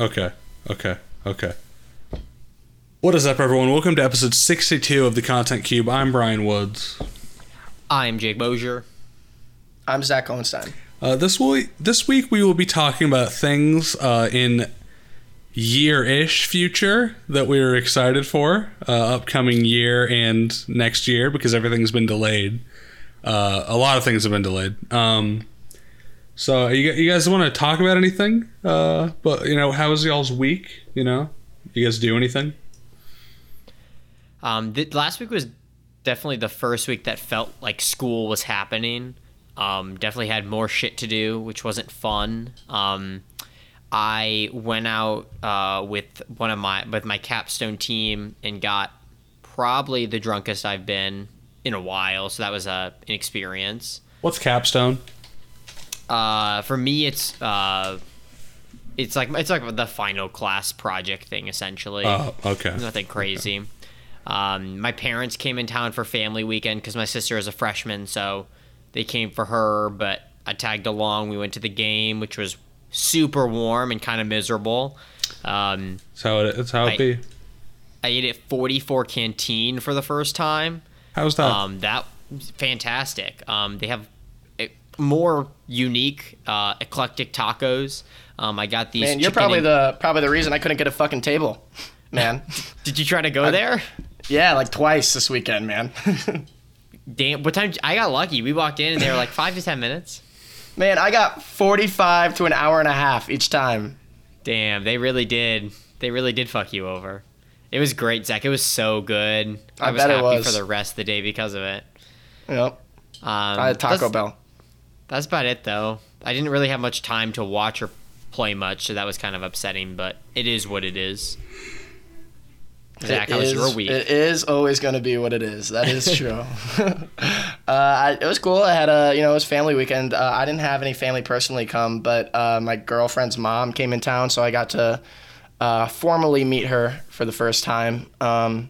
Okay. Okay. Okay. What is up, everyone? Welcome to episode 62 of the Content Cube. I'm Brian Woods. I'm Jake Bozier. I'm Zach Hohenstein. Uh, this week, this week we will be talking about things uh, in year-ish future that we are excited for, uh, upcoming year and next year because everything's been delayed. Uh, a lot of things have been delayed. Um, so you, you guys want to talk about anything? Uh, but you know, how was y'all's week? You know, you guys do anything? Um, th- last week was definitely the first week that felt like school was happening. Um, definitely had more shit to do, which wasn't fun. Um, I went out uh, with one of my with my capstone team and got probably the drunkest I've been in a while. So that was a an experience. What's capstone? Uh, for me, it's uh, it's like it's like the final class project thing essentially. Oh, okay. Nothing crazy. Um, my parents came in town for family weekend because my sister is a freshman, so they came for her. But I tagged along. We went to the game, which was super warm and kind of miserable. Um, That's how it. That's how it I- be. I ate at 44 Canteen for the first time. How's that? Um, that fantastic. Um, they have more unique, uh, eclectic tacos. Um, I got these. Man, you're probably and- the probably the reason I couldn't get a fucking table, man. Did you try to go there? yeah, like twice this weekend, man. Damn. What time? I got lucky. We walked in and they were like five to ten minutes. man, I got 45 to an hour and a half each time. Damn, they really did. They really did fuck you over. It was great, Zach. It was so good. I, I was happy was. for the rest of the day because of it. Yep. Um, I had Taco Bell. That's about it, though. I didn't really have much time to watch or play much, so that was kind of upsetting. But it is what it is. Zach, It how was is- your week? It is always going to be what it is. That is true. uh, I, it was cool. I had a, you know, it was family weekend. Uh, I didn't have any family personally come, but uh, my girlfriend's mom came in town, so I got to uh, formally meet her for the first time. Um,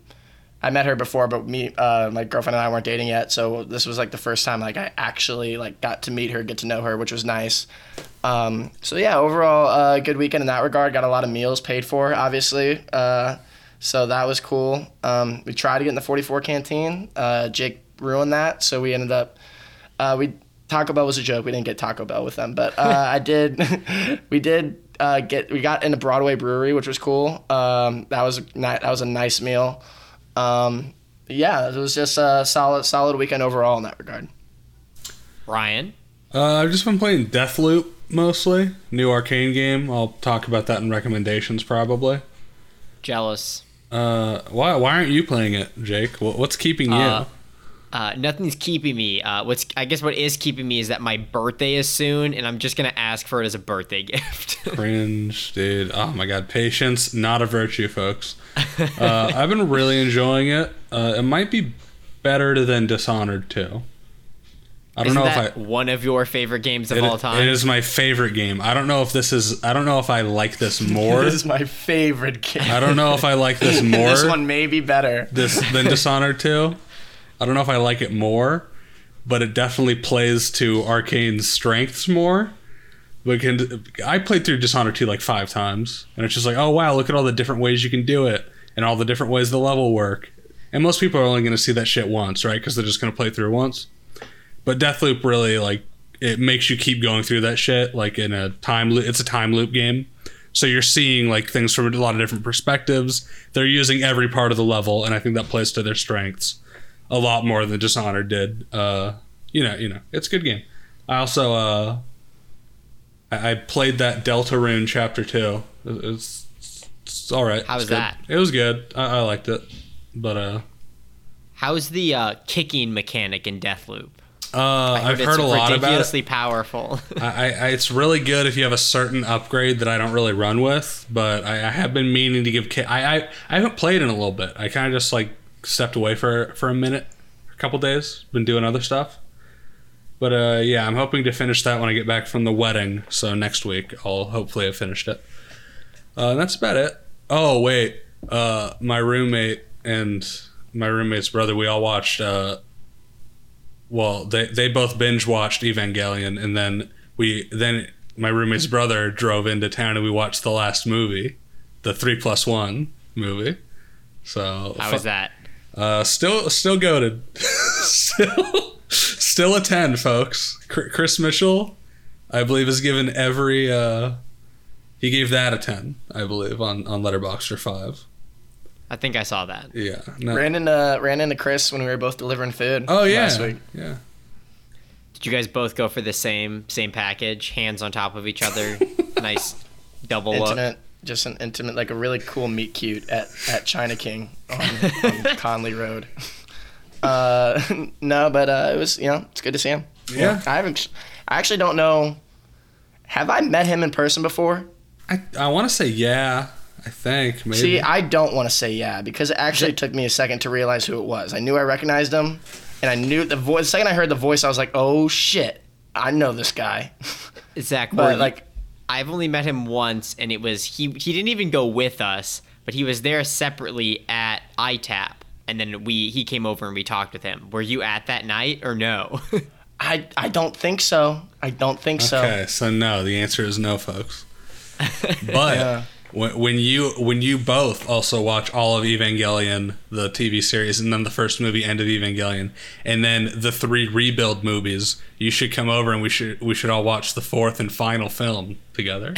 I met her before, but me, uh, my girlfriend and I weren't dating yet, so this was like the first time like I actually like got to meet her, get to know her, which was nice. Um, so yeah, overall, uh, good weekend in that regard. Got a lot of meals paid for, obviously. Uh, so that was cool. Um, we tried to get in the 44 canteen. Uh, Jake ruined that, so we ended up. Uh, we Taco Bell was a joke. We didn't get Taco Bell with them, but uh, I did. we did get. We got into Broadway Brewery, which was cool. Um, that was a that was a nice meal. Um, yeah, it was just a solid solid weekend overall in that regard. Ryan, Uh, I've just been playing Deathloop mostly. New Arkane game. I'll talk about that in recommendations probably. jealous. Uh, why why aren't you playing it, Jake? What's keeping you? Uh, Uh, nothing's keeping me. Uh, what's I guess what is keeping me is that my birthday is soon, and I'm just gonna ask for it as a birthday gift. Cringe, dude. Oh my god, patience not a virtue, folks. Uh, I've been really enjoying it. Uh, it might be better than Dishonored 2. I don't Isn't know that if I. one of your favorite games of It- all time? it is my favorite game. I don't know if this is. I don't know if I like this more. This is my favorite game. I don't know if I like this more. this one may be better. this than Dishonored 2. I don't know if I like it more, but it definitely plays to Arkane's strengths more. But can, I played through Dishonored 2 like five times, and it's just like, oh wow, look at all the different ways you can do it, and all the different ways the level work. And most people are only going to see that shit once, right? Because they're just going to play through once. But Deathloop really like it makes you keep going through that shit like in a time loop. It's a time loop game. So you're seeing like things from a lot of different perspectives. They're using every part of the level, and I think that plays to their strengths a lot more than Dishonored did. Uh, you know, you know, it's a good game. I also uh, I, I played that Deltarune Chapter Two. It- It's, it's all right. How was that? It was good. I, I liked it, but uh, How's the uh, kicking mechanic in Deathloop? uh, I've it's heard a lot about it. ridiculously powerful. I, I, it's really good if you have a certain upgrade that I don't really run with, but I, I have been meaning to give. Ki- I, I I haven't played in a little bit. I kind of just like stepped away for for a minute, a couple days. Been doing other stuff, but uh, yeah, I'm hoping to finish that when I get back from the wedding. So next week I'll hopefully have finished it. Uh, that's about it. Oh wait, uh, my roommate and my roommate's brother, we all watched. Uh, well, they they both binge watched Evangelion, and then we then my roommate's brother drove into town and we watched the last movie, the three plus one movie. So How was that? Uh, still, still goaded. still, still a ten, folks. Chr- Chris Mitchell, I believe, is given every. Uh, he gave that a ten, I believe, on on Letterboxd or five. I think I saw that. Yeah. No. Ran into ran into Chris when we were both delivering food. oh yeah. last week. Yeah. Did you guys both go for the same same package, hands on top of each other, nice double look? Intimate, just an intimate, like a really cool meet cute at at China King on, on Conley Road. Uh, no, but uh, it was you know it's good to see him. Yeah. I haven't. I actually don't know. Have I met him in person before? I I want to say yeah. I think maybe. See, I don't want to say yeah because it actually took me a second to realize who it was. I knew I recognized him, and I knew the voice. The second I heard the voice, I was like, "Oh shit, I know this guy." Zach, but you- like, I've only met him once, and it was he. He didn't even go with us, but he was there separately at ITAP, and then we he came over and we talked with him. Were you at that night or no? I I don't think so. I don't think so. Okay, so no, the answer is no, folks. But Yeah. When, when you when you both also watch all of Evangelion, the TV series, and then the first movie, End of Evangelion, and then the three rebuild movies, you should come over and we should we should all watch the fourth and final film together.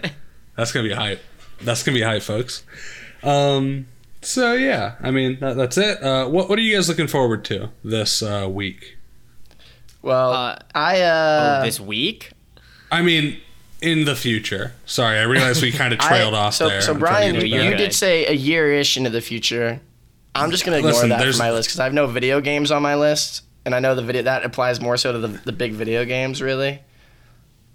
That's gonna be hype. That's gonna be hype, folks. Um. So yeah, I mean that, that's it. Uh, what what are you guys looking forward to this uh, week? Well, Uh, I uh, oh, this week? I mean, in the future. Sorry, I realized we kind of I- trailed off so, there. So Brian, you, you're did say a year-ish into the future. I'm just gonna ignore Listen, that from my list because I have no video games on my list, and I know the video that applies more so to the, the big video games, really.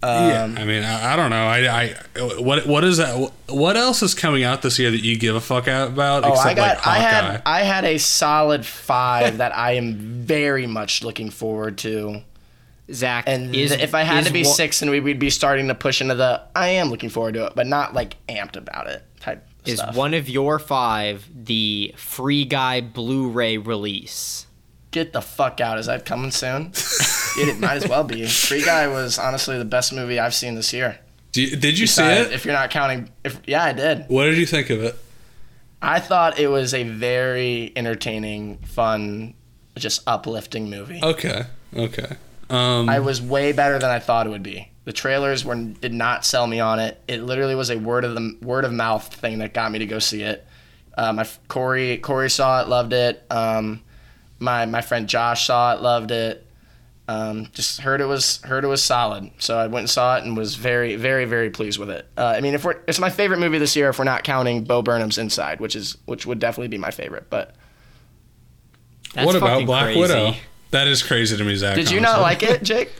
yeah, Um, I mean, I, I don't know. I, I, what, what is that? What else is coming out this year that you give a fuck out about? Oh, I got. like I had. I had a solid five that I am very much looking forward to. Zach, And is, if I had to be one- six, and we, we'd be starting to push into the. I am looking forward to it, but not like amped about it type is stuff. one of your five the Free Guy Blu-ray release? Get the fuck out! Is that coming soon? it, it might as well be. Free Guy was honestly the best movie I've seen this year. Do you- did you see it? If you're not counting, if yeah, I did. What did you think of it? I thought it was a very entertaining, fun, just uplifting movie. Okay, okay. Um, I was way better than I thought it would be. The trailers were did not sell me on it. It literally was a word of the word of mouth thing that got me to go see it. Uh, my Corey Corey saw it, loved it. Um, my my friend Josh saw it, loved it. Um, just heard it was heard it was solid, so I went and saw it and was very very very pleased with it. Uh, I mean, if we're it's my favorite movie this year if we're not counting Bo Burnham's Inside, which is which would definitely be my favorite. But That's what about Black crazy. Widow? That is crazy to me, Zach. did you not like it, Jake?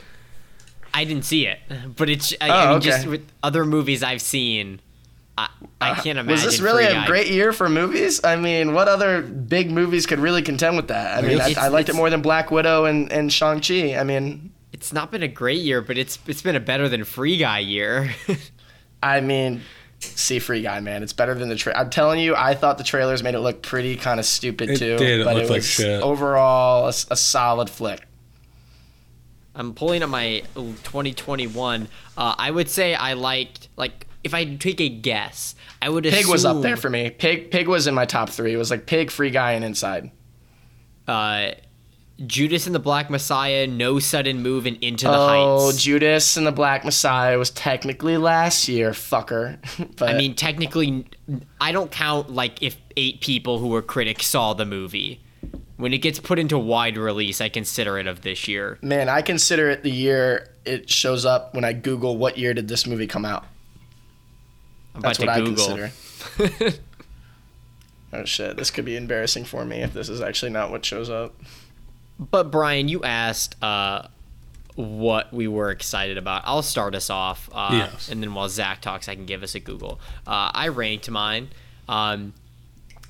I didn't see it, but it's. I, Oh, I mean, okay. just with other movies I've seen, I, I uh, can't imagine. Was this really a great year for movies? I mean, what other big movies could really contend with that? I mean, I, I liked it more than Black Widow and, and Shang-Chi. I mean, It's not been a great year, but it's it's been a better than Free Guy year. I mean, see Free Guy, man. It's better than the tra- I'm telling you, I thought the trailers made it look pretty kind of stupid It too. did. It but looked it like was shit. overall a solid flick. I'm pulling up my 2021. Uh, I would say I liked like if I take a guess, I would Pig was up there for me. Pig Pig was in my top three. It was like Pig, Free Guy, and Inside. Uh, Judas and the Black Messiah, No Sudden Move, and Into the oh, Heights. Judas and the Black Messiah was technically last year, fucker. but I mean, technically, I don't count like if eight people who were critics saw the movie. When it gets put into wide release, I consider it of this year. Man, I consider it the year it shows up when I Google what year did this movie come out. I'm That's about what to I consider. oh shit, this could be embarrassing for me if this is actually not what shows up. But Brian, you asked uh, what we were excited about. I'll start us off, uh, Yes. and then while Zach talks, I can give us a Google. Uh, I ranked mine. Um,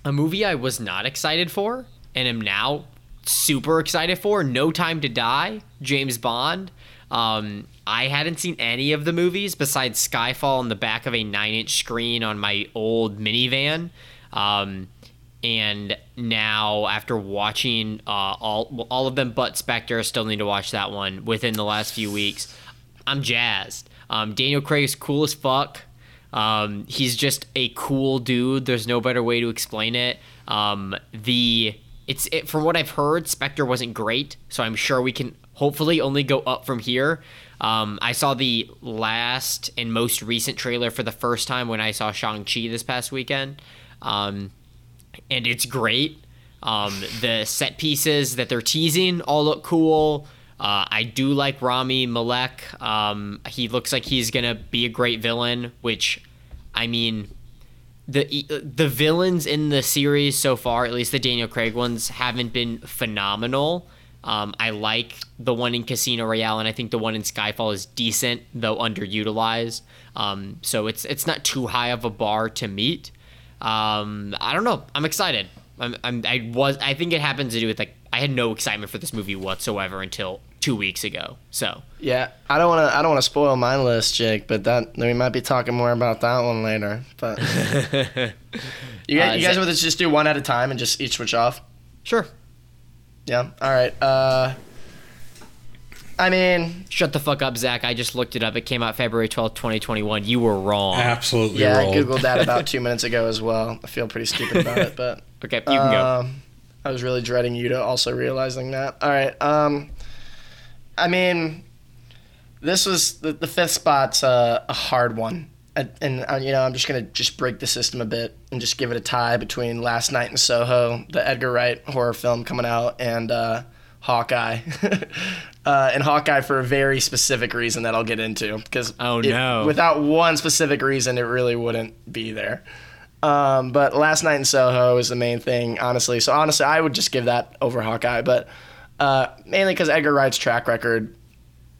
a movie I was not excited for, and am now super excited for. No Time to Die, James Bond. Um, I hadn't seen any of the movies besides Skyfall on the back of a nine-inch screen on my old minivan. Um, and now after watching uh, all all of them but Spectre, still need to watch that one within the last few weeks. I'm jazzed. Um, Daniel Craig is cool as fuck. Um, he's just a cool dude. There's no better way to explain it. Um, the it's it, from what I've heard, Spectre wasn't great, so I'm sure we can hopefully only go up from here. Um, I saw the last and most recent trailer for the first time when I saw Shang Chi this past weekend, um, and it's great. Um, the set pieces that they're teasing all look cool. Uh, I do like Rami Malek. Um, he looks like he's gonna be a great villain, which, I mean, the the villains in the series so far, at least the Daniel Craig ones, haven't been phenomenal. Um, I like the one in Casino Royale, and I think the one in Skyfall is decent, though underutilized. Um, so it's it's not too high of a bar to meet. Um, I don't know. I'm excited. I'm, I'm, I was. I think it happens to do with like I had no excitement for this movie whatsoever until two weeks ago. So Yeah, I don't want to. I don't want to spoil my list, Jake. But that we might be talking more about that one later. But you guys, Uh, you guys want to just do one at a time and just each switch off? sure, Yeah. All right. Uh, I mean, shut the fuck up, Zach. I just looked it up. It came out February twelfth, twenty twenty one. You were wrong. Absolutely wrong. yeah, I googled that about two minutes ago as well. I feel pretty stupid about it, but Okay, you can go. Um, I was really dreading you to also realizing that. All right. Um, I mean, this was the, the fifth spot's uh, a hard one, and, and uh, you know I'm just gonna just break the system a bit and just give it a tie between Last Night in Soho, the Edgar Wright horror film coming out, and uh, Hawkeye. uh, and Hawkeye for a very specific reason that I'll get into because Oh, it- no. without one specific reason it really wouldn't be there. Um, but last night in Soho is the main thing, honestly. So honestly, I would just give that over Hawkeye, but uh, mainly because Edgar Wright's track record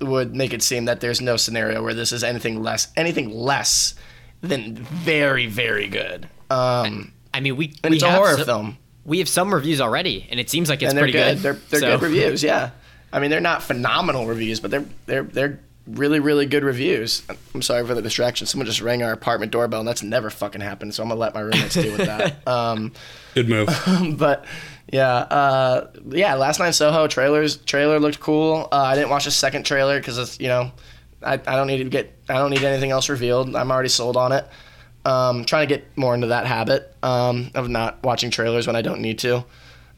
would make it seem that there's no scenario where this is anything less anything less than very very good. Um, I mean, we, we it's a horror some- film, We have some reviews already, and it seems like it's pretty good. good. They're they're So- good reviews. Yeah, I mean they're not phenomenal reviews, but they're they're they're really really good reviews. I'm sorry for the distraction. Someone just rang our apartment doorbell, and that's never fucking happened. So I'm gonna let my roommates deal with that. Um, Good move. but yeah, uh, yeah. Last night Soho trailers trailer looked cool. Uh, I didn't watch the second trailer because it's you know, I, I don't need to get I don't need anything else revealed. I'm already sold on it. Um, trying to get more into that habit um, of not watching trailers when I don't need to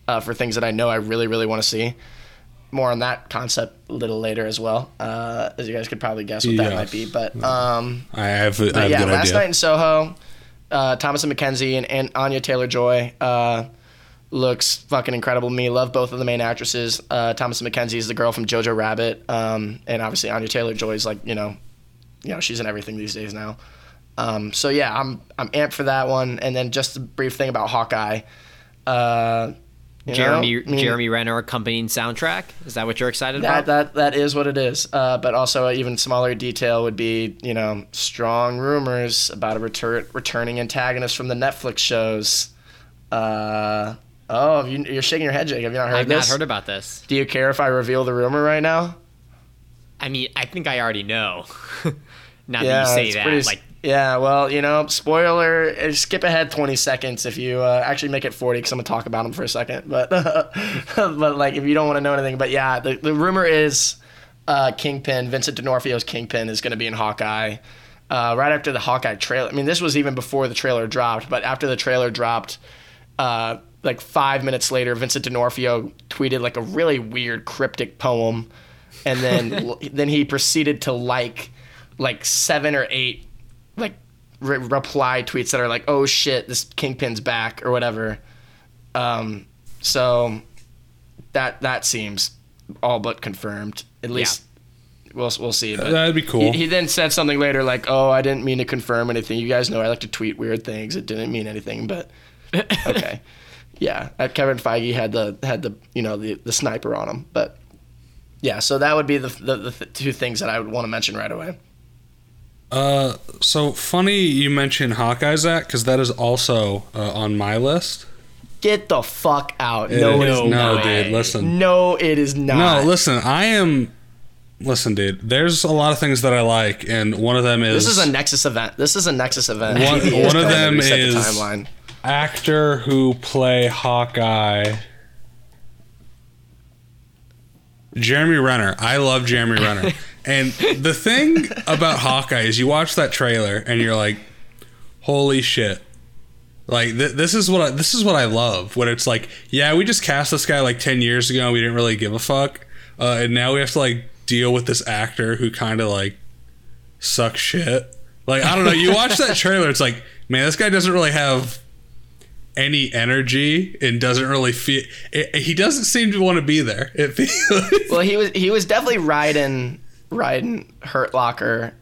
uh, for things that I know I really really want to see. More on that concept a little later as well, uh, as you guys could probably guess what that Yes. might be. But um, I have, I have yeah, last idea. night in Soho, uh, Thomasin McKenzie and, and Anya Taylor Joy uh, looks fucking incredible to me. Love both of the main actresses. Uh, Thomasin McKenzie is the girl from Jojo Rabbit, um, and obviously Anya Taylor Joy is like you know, you know she's in everything these days now. Um, so yeah, I'm I'm amped for that one. And then just a brief thing about Hawkeye. Uh, Jeremy know, I mean, Jeremy Renner accompanying soundtrack. Is that what you're excited about? that, that that is what it is. Uh, but also, an even smaller detail would be, you know, strong rumors about a retur- returning antagonist from the Netflix shows. Uh, oh, you, you're shaking your head, Jake. Have you not heard I've this? not heard about this. Do you care if I reveal the rumor right now? I mean, I think I already know. now that you say that, pretty like, yeah. Well, you know, spoiler. uh, Skip ahead 20 seconds if you uh, actually make it 40, because I'm gonna talk about him for a second. But but like if you don't want to know anything, but yeah, the, the rumor is uh, Kingpin, Vincent D'Onofrio's Kingpin is gonna be in Hawkeye. Uh, right after the Hawkeye trailer. I mean, this was even before the trailer dropped, but after the trailer dropped, uh, like five minutes later, Vincent D'Onofrio tweeted like a really weird cryptic poem, and then then he proceeded to like like seven or eight like re- reply tweets that are like, "Oh shit, this Kingpin's back" or whatever. Um, so that that seems all but confirmed. At least we'll we'll see. But That'd be cool. He, he then said something later like, "Oh, I didn't mean to confirm anything. You guys know I like to tweet weird things. It didn't mean anything, but okay." yeah, uh, Kevin Feige had the had the you know the the sniper on him, but yeah. So that would be the the, the th- two things that I would want to mention right away. Uh, so funny you mentioned Hawkeye, Zach, because that is also uh, on my list. Get the fuck out! It no, it is- is no, not. dude, listen. No, it is not. No, listen, I am. Listen, dude. There's a lot of things that I like, and one of them is This is a Nexus event. This is a Nexus event. One- one of them reset the is- timeline. actor who play Hawkeye. Jeremy Renner. I love Jeremy Renner. And the thing about Hawkeye is you watch that trailer and you're like, holy shit. Like th- this is what I, this is what I love when it's like, yeah, we just cast this guy like 10 years ago and we didn't really give a fuck. Uh, and now we have to like deal with this actor who kind of like sucks shit. Like I don't know, you watch that trailer it's like, man, this guy doesn't really have any energy and doesn't really feel it, he doesn't seem to want to be there. It feels Well, he was he was definitely riding riding Hurt Locker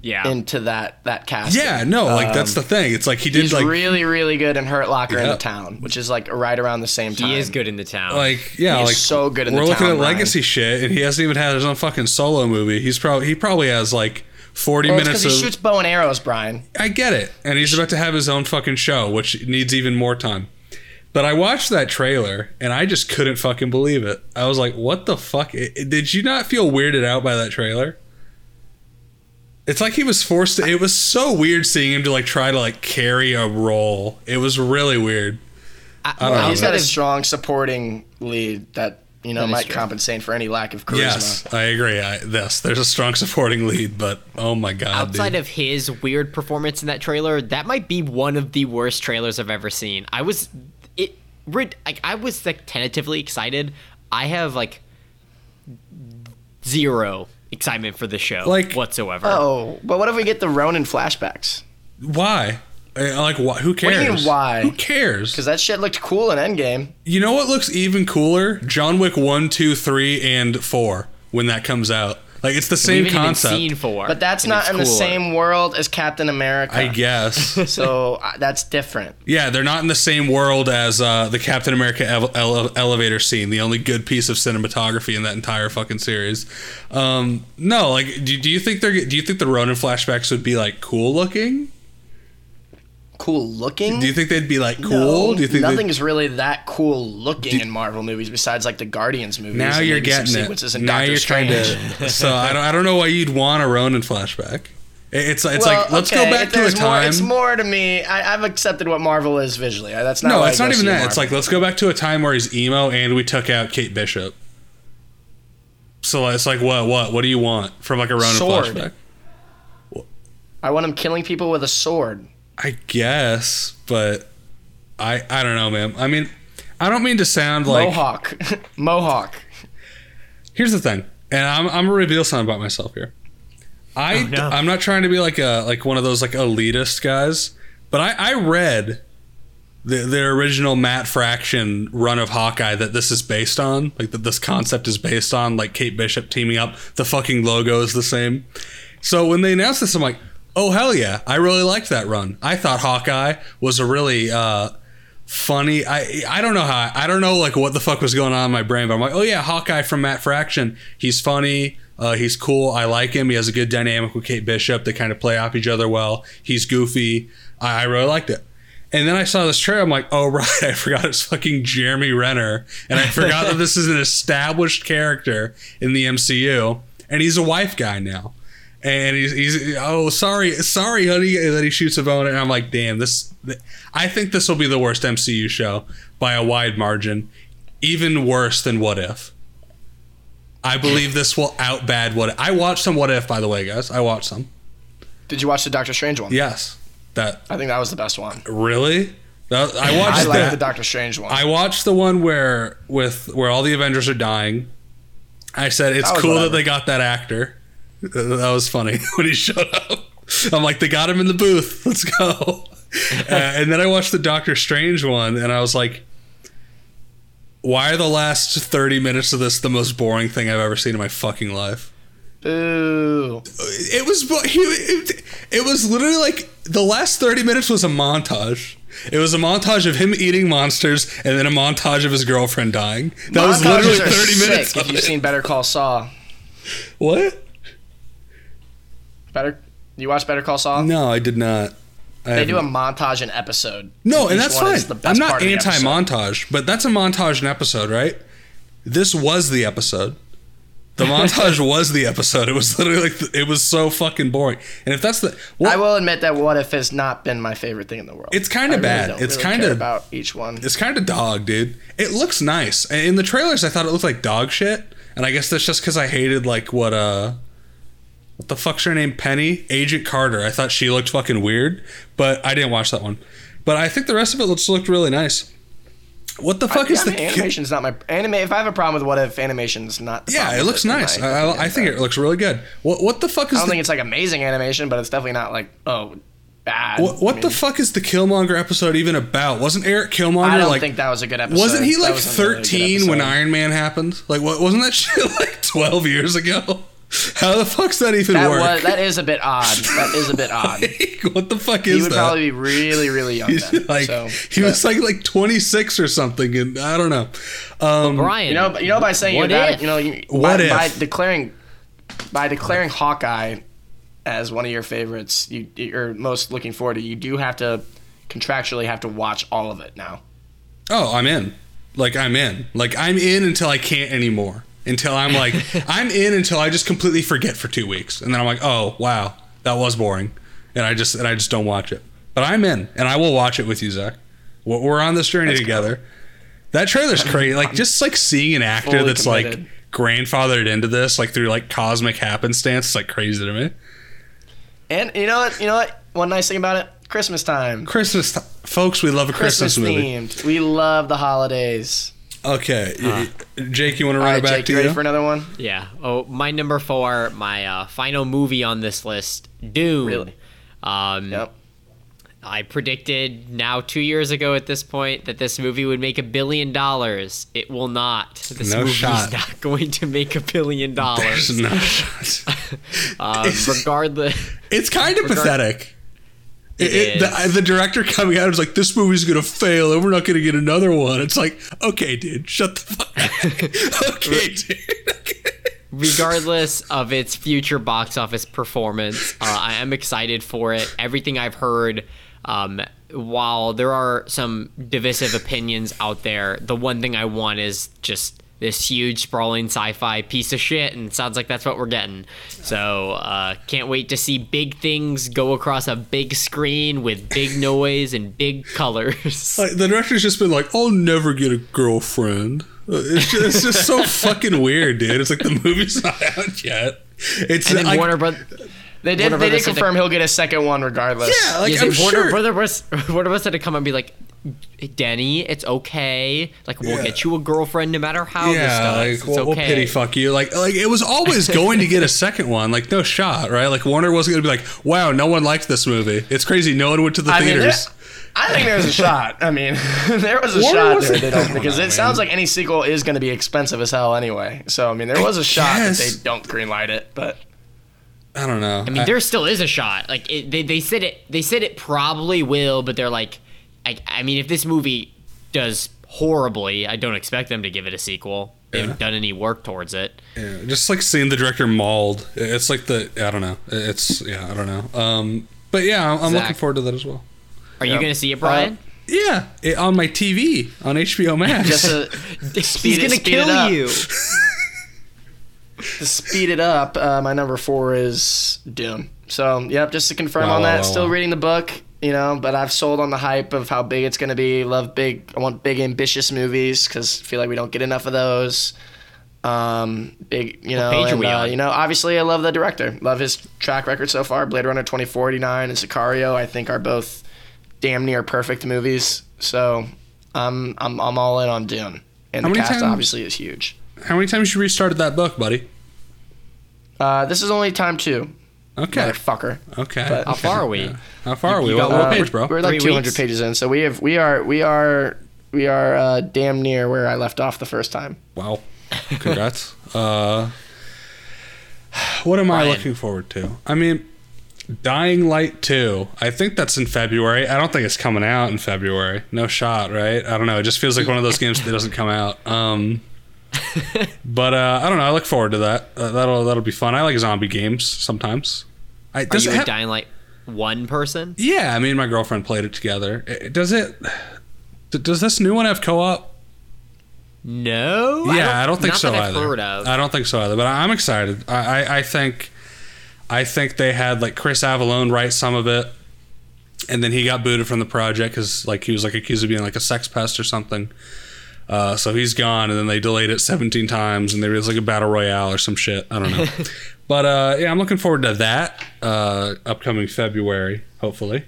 Yeah. into that that cast. Yeah, no, like that's um, the thing. It's like he did He's like really, really good in Hurt Locker in the town, which is like right around the same time. he is good in the town. like yeah, He's like so good in we're the looking town, at Ryan. legacy shit, and he hasn't even had his own fucking solo movie. He's probably he probably has like forty Well, it's minutes because of. he shoots bow and arrows, Brian. I get it, and he's about to have his own fucking show, which needs even more time. But I watched that trailer, and I just couldn't fucking believe it. I was like, "What the fuck?" It- it- did you not feel weirded out by that trailer? It's like he was forced to. It was so weird seeing him to like try to like carry a role. It was really weird. I, don't know. He's got a strong supporting lead that you know That is might compensate for any lack of charisma. Yes, I agree. I, yes, there's a strong supporting lead, but oh my god, outside dude. of his weird performance in that trailer, that might be one of the worst trailers I've ever seen. I was it rid- like I was like tentatively excited. I have like zero excitement for the show Like- whatsoever. Oh, but what if we get the Ronin flashbacks? why? I- Like, why? Who do cares? you mean, why? Who cares? Because that shit looked cool in Endgame. You know what looks even cooler? John Wick one, two, three, and four when that comes out. Like it's the we same concept. even seen four, But that's and not it's in the cooler. same world as Captain America. I guess. So uh, that's different. yeah, they're not in the same world as uh, the Captain America ele- ele- elevator scene. The only good piece of cinematography in that entire fucking series. Um, no, like, do, do you think they're? Do you think the Ronin flashbacks would be like cool looking? Cool looking. Do you think they'd be like cool? No, do you think they'd- nothing is really that cool looking in Marvel movies besides like the Guardians movies? Now you're getting it. sequences Now Doctor you're trying to. So I don't. I don't know why you'd want a Ronin flashback. It's it's Well, like let's okay, go back to a there's more- time. it's more to me. I, I've accepted what Marvel is visually. That's not. no, it's not even that. It's like let's go back to a time where he's emo and we took out Kate Bishop. So it's like what what what do you want from like a Ronin Sword. flashback? I want him killing people with a sword. I guess, but I I don't know, man. I mean, I don't mean to sound like Mohawk, Mohawk. here's the thing, and I'm I'm gonna reveal something about myself here. I Oh, no. I'm not trying to be like a like one of those like elitist guys, but I I read the the original Matt Fraction run of Hawkeye that this is based on, like that this concept is based on, like Kate Bishop teaming up. The fucking logo is the same. So when they announced this, I'm like, oh hell yeah, I really liked that run. I thought Hawkeye was a really uh, funny. I I don't know how I don't know like what the fuck was going on in my brain, but I'm like, oh yeah, Hawkeye from Matt Fraction. He's funny. Uh, he's cool. I like him. He has a good dynamic with Kate Bishop. They kind of play off each other well. He's goofy. I, I really liked it. And then I saw this trailer. I'm like, oh right, I forgot it's fucking Jeremy Renner, and I forgot that this is an established character in the MCU, and he's a wife guy now. And he's, he's oh sorry sorry honey that he shoots a bow and I'm like damn this I think this will be the worst MCU show by a wide margin even worse than What If I believe this will out bad What If. I watched some What If by the way guys I watched some Did you watch the Doctor Strange one? yes that I think that was the best one. really That- I watched I like the Doctor Strange one. I watched the one where with where all the Avengers are dying. I said it's cool that they got that actor. That was funny when he showed up. I'm like, they got him in the booth. Let's go. uh, and then I watched the Doctor Strange one, and I was like, why are the last 30 minutes of this the most boring thing I've ever seen in my fucking life? Boo. It was he, it, it was literally like the last 30 minutes was a montage. It was a montage of him eating monsters and then a montage of his girlfriend dying. That was literally 30 minutes. If you've it. seen Better Call Saul, What? Better. You watch Better Call Saul? No, I did not. I They do a montage an episode. No, and that's fine. I'm not of episode. anti-montage, but that's a montage an episode, right? This was the episode. The montage was the episode. It was literally like it was so fucking boring. And if that's the well, I will admit that What If has not been my favorite thing in the world. It's I really bad. don't It's really kinda- about each one. It's kind of dog, dude. It looks nice. In the trailers, I thought it looked like dog shit, and I guess that's just because I hated like what uh, what the fuck's her name? Penny, Agent Carter. I thought she looked fucking weird, but I didn't watch that one. But I think the rest of it looks looked really nice. What the fuck Yeah, is I the mean, animation's not my anime. If I have a problem with what if animation's not. Yeah, it looks nice. I- I, I, I think it looks really good. What what the fuck is? I don't the, think it's like amazing animation, but it's definitely not like oh bad. what, what I the fuck is the Killmonger episode even about? Wasn't Eric Killmonger like. I don't like think that was a good episode. wasn't he like wasn't a really 13 when. Iron Man happened? Like what wasn't that shit like 12 years ago? How the fuck's that even That work? was that is a bit odd. That is a bit odd. what the fuck is that? He is would that? probably be really, really young He's then. like so, he was like like 26 or something and I don't know. Um Brian, you know, you know, by saying What that, if? you know, you, What by, if? by declaring, by declaring Hawkeye as one of your favorites, you you're most looking forward to, you do have to contractually have to watch all of it now. Oh, I'm in. Like I'm in. Like I'm in until I can't anymore. Until I'm like I'm in until I just completely forget for 2 weeks and then I'm like, "Oh, wow. That was boring." And I just and I just don't watch it. But I'm in and I will watch it with you, Zach. We're we're on this journey together. That trailer's crazy. Like just like seeing an actor Fully that's like grandfathered into this like through like cosmic happenstance is like crazy to me. And you know what? You know what? One nice thing about it, Christmas time, Christmas th- folks, we love a Christmas, Christmas, movie. themed. We love the holidays. Okay. y- Jake, you want to All run right, it back Jake, to you you? ready for another one? Yeah. Oh, my number four, my uh, final movie on this list, Dune. Really? Um, Yep. I predicted now two years ago at this point that this movie would make a billion dollars. It will not. This No movie shot. is not going to make a billion dollars. There's no shot. Um, regardless, It's kind of pathetic. It It- the, the director coming out is like, "This movie's gonna fail, and we're not gonna get another one." It's like, okay, dude, shut the fuck. up. okay, dude. regardless of its future box office performance, uh, I am excited for it. Everything I've heard, um, while there are some divisive opinions out there, the one thing I want is just this huge sprawling sci-fi piece of shit, and it sounds like that's what we're getting. So uh, can't wait to see big things go across a big screen with big noise and big colors. Like, the director's just been like, "I'll never get a girlfriend." Uh, It's just, it's just so fucking weird, dude. It's like the movie's not out yet. It's and then like, Warner Bros. They did. Warner they did Brothers said confirm he'll get a second one regardless. yeah, like Yeah, I'm Warner, sure. Warner Bros. Warner Bros. had to come and be like, Denny, it's okay. Like, we'll Yeah. get you a girlfriend no matter how yeah, this does. like it's we'll, we'll pity fuck you. Like, like it was always going to get a second one. Like, no shot, right? Like Warner wasn't going to be like, "Wow, no one liked this movie. It's crazy. No one went to the I theaters." there- I think there's a shot. I mean, there was a Warner shot was- there they I don't, don't because know, it sounds like any sequel is going to be expensive as hell anyway. So I mean, there was a shot that they don't greenlight it, but I don't know. I mean, there still is a shot. Like, it, they, they said it. They said it probably will, but they're like, I, I mean, if this movie does horribly, I don't expect them to give it a sequel. They haven't done any work towards it. Yeah, just like seeing the director mauled. It's like the I don't know. It's yeah, I don't know. Um, but yeah, I'm, I'm looking forward to that as well. Are you gonna see it, Brian? Yeah, it, on my TV on HBO Max. just to, He's speed it- gonna speed it kill up. you. to speed it up, uh, my number four is Dune. So yep, just to confirm Wow, on that. wow, Still wow. reading the book, you know, but I've sold on the hype of how big it's going to be. Love big. I want big, ambitious movies because I feel like we don't get enough of those. Um, big, you know, page are and, we uh, on? you know, obviously I love the director. Love his track record so far. Blade Runner 2049 and Sicario, I think, are both damn near perfect movies. So I'm I'm I'm all in on Dune, and How the many cast times- obviously is huge. How many times you restarted that book, buddy? Uh, this is only time two, Okay, motherfucker. okay. But- How far are we? Yeah. How far are we? you What, got what Uh, page, bro? We're like Three 200 weeks? pages in, so we have we are we are we are uh, damn near where I left off the first time. Wow. Congrats. uh, what am I looking forward to? I mean, Dying Light 2. I think that's in February. I don't think it's coming out in February. No shot, right? I don't know. It just feels like one of those games that doesn't come out. Um, but uh, I don't know. I look forward to that. Uh, that'll that'll be fun. I like zombie games sometimes. I, Are does you it a have- Dying Light one person? yeah, I mean, my girlfriend played it together. It- Does it? Does this new one have co-op? No. Yeah, I don't, think not so that I've either. I don't think so either. But I- I'm excited. I, I, I think, I think they had like Chris Avellone write some of it, and then he got booted from the project because like he was like accused of being like a sex pest or something. Uh, so he's gone, and then they delayed it 17 times, and there was like a battle royale or some shit. I don't know. But uh, yeah, I'm looking forward to that uh, upcoming February. Hopefully,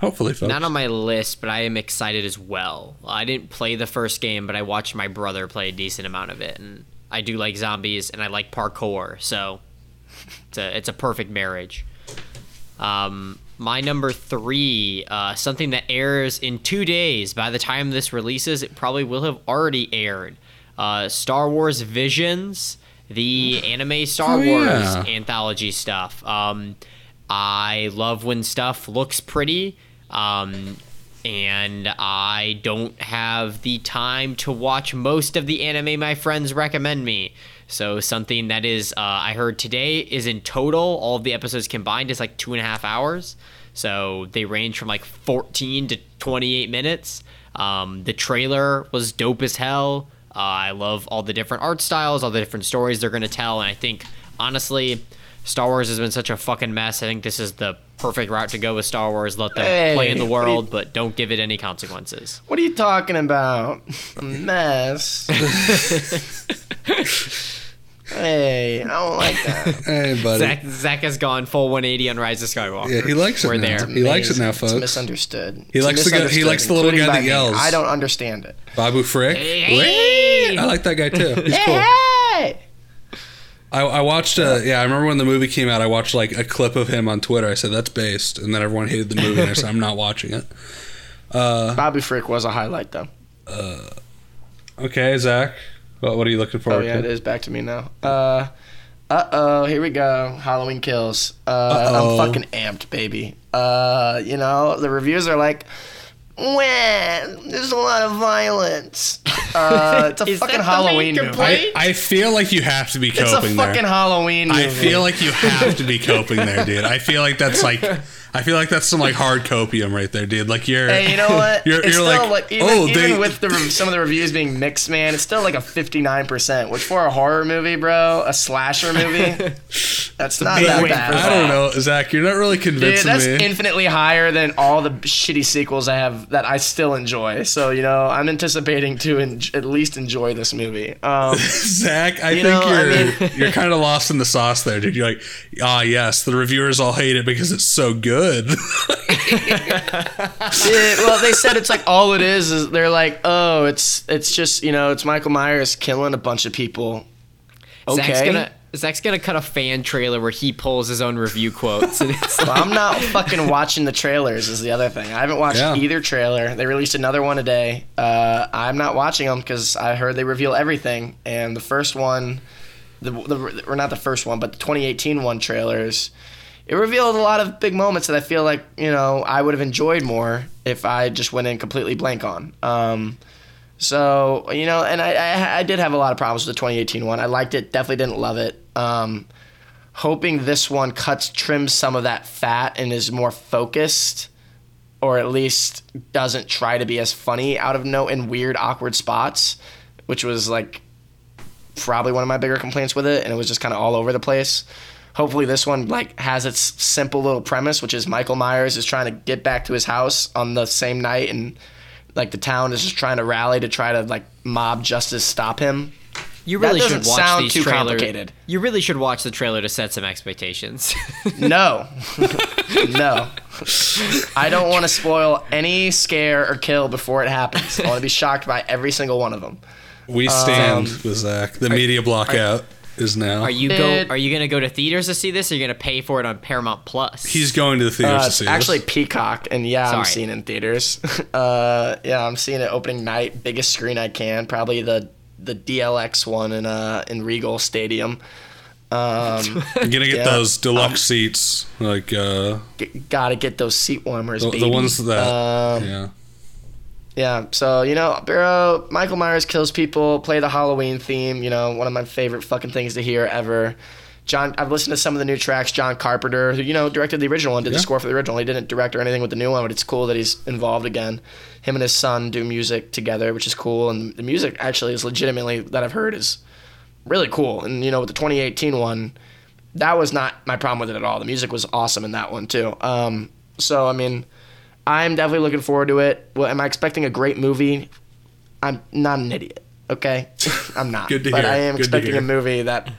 hopefully, folks. Not on my list, but I am excited as well. I didn't play the first game, but I watched my brother play a decent amount of it, and I do like zombies and I like parkour, so it's a it's a perfect marriage. Um, my number three, uh, something that airs in two days. By the time this releases, it probably will have already aired. Uh, Star Wars Visions, the anime Star Oh, Wars yeah. anthology stuff. Um, I love when stuff looks pretty. Um, and I don't have the time to watch most of the anime my friends recommend me. So something that is, uh, I heard today is in total, all of the episodes combined is like two and a half hours. So they range from like 14 to 28 minutes. Um, the trailer was dope as hell. Uh, I love all the different art styles, all the different stories they're going to tell. And I think, honestly, Star Wars has been such a fucking mess. I think this is the perfect route to go with Star Wars. Let them Hey, play in the what do you- world, but don't give it any consequences. What are you talking about? A mess. hey, I don't like that. hey, buddy. Zach, Zach has gone full 180 on Rise of Skywalker. Yeah, he likes it We're now. there. He likes it now, It's folks. misunderstood. He It's likes the guy- he likes the little guy by that me. yells. I don't understand it. Babu Frick. Hey! I like that guy too. He's cool. I, I watched. Uh, yeah, I remember when the movie came out. I watched like a clip of him on Twitter. I said that's based, and then everyone hated the movie. and I said I'm not watching it. Babu Frick was a highlight, though. Okay, Zach. What, what are you looking for? Oh yeah, it to? is back to me now. Uh, uh oh, here we go. Halloween kills. Uh, Uh-oh. I'm fucking amped, baby. Uh, you know the reviews are like, when there's a lot of violence. Uh, it's a Is that fucking the Halloween movie. complaint? I, I feel like you have to be It's a coping fucking there. Halloween movie. I feel like you have to be coping there, dude. I feel like that's like, I feel like that's some like hard copium right there, dude. Like you're. Hey, you know what? You're, it's you're still like, like, even, oh, even they. with the some of the reviews being mixed, man, it's still like a 59%, which for a horror movie, bro, a slasher movie, that's not that bad. I don't know, Zach. You're not really convinced. Dude, that's me. infinitely higher than all the shitty sequels I have that I still enjoy. So you know, I'm anticipating to en- at least enjoy this movie. Um, Zach, I You think know, you're you're kind of lost in the sauce there, dude. You're like, ah, yes, the reviewers all hate it because it's so good. Yeah, well, they said it's like all it is is they're like, oh, it's it's just you know, it's Michael Myers killing a bunch of people. Okay. Zach's gonna Zach's gonna cut a fan trailer where he pulls his own review quotes, and it's Well, I'm not fucking watching the trailers. Is the other thing. I haven't watched Yeah. either trailer. They released another one today. Uh, I'm not watching them because I heard they reveal everything. And the first one, the, the or not the first one, but the 2018 one trailers, it revealed a lot of big moments that I feel like you know I would have enjoyed more if I just went in completely blank on. Um, so you know, and I, I I did have a lot of problems with the 2018 one. I liked it, definitely didn't love it. Um, hoping this one cuts trims some of that fat and is more focused or at least doesn't try to be as funny out of no in weird awkward spots which was like probably one of my bigger complaints with it and it was just kind of all over the place hopefully this one like has its simple little premise which is michael myers is trying to get back to his house on the same night and like the town is just trying to rally to try to like mob justice stop him you really should doesn't watch sound these too trailers. complicated. You really should watch the trailer to set some expectations. No. no. I don't want to spoil any scare or kill before it happens. I want to be shocked by every single one of them. we stand Um, with Zach. The media blockout is now. Are you go? Are you gonna go to theaters to see this? or Are you gonna pay for it on Paramount Plus? He's going to the theaters Uh, to it's see actually this. Peacock, and yeah, I'm seeing it in theaters. Uh, yeah, I'm seeing it opening night, biggest screen I can, probably the the DLX one in uh in Regal Stadium. Um, I'm gonna get yeah. those deluxe seats, like uh, g- gotta get those seat warmers, the, baby. the ones that. Um, yeah. Yeah, so you know, bro, Michael Myers kills people, play the Halloween theme. You know, one of my favorite fucking things to hear ever. John, I've listened to some of the new tracks. John Carpenter, who you know directed the original one, did Yeah. the score for the original. He didn't direct or anything with the new one, but it's cool that he's involved again. Him and his son do music together, which is cool. And the music actually is legitimately that I've heard is really cool. And you know, with the 2018 one, that was not my problem with it at all. The music was awesome in that one too. Um, so I mean, I'm definitely looking forward to it. Well, am I expecting a great movie? I'm not an idiot. Okay, I'm not. Good to but hear. I am Good expecting a movie that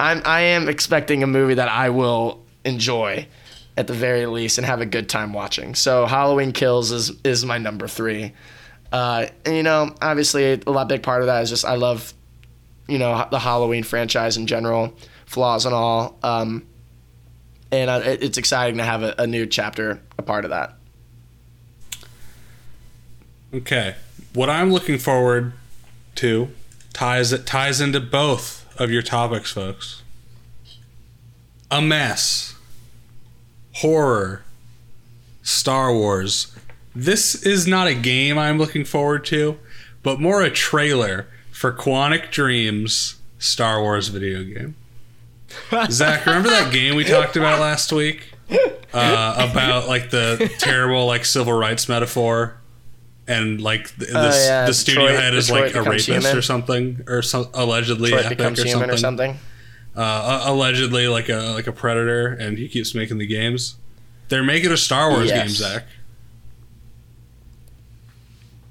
I'm I am expecting a movie that I will enjoy at the very least and have a good time watching. So Halloween Kills is is my number three. Uh, and you know, obviously a lot big part of that is just I love, you know, the Halloween franchise in general, flaws and all. Um, and it- it's exciting to have a, a new chapter a part of that. Okay. What I'm looking forward to ties it ties into both of your topics, folks. A mess. Horror. Star Wars. This is not a game I'm looking forward to, but more a trailer for Quantic Dreams Star Wars video game. Zach, remember that game we talked about last week? Uh, about like the terrible like civil rights metaphor and like th- Oh, this, yeah, the studio Detroit- head is Detroit like a rapist human. or something or some allegedly Detroit epic or something, or something. Uh, allegedly like a like a predator and he keeps making the games they're making a star wars Yes. game zach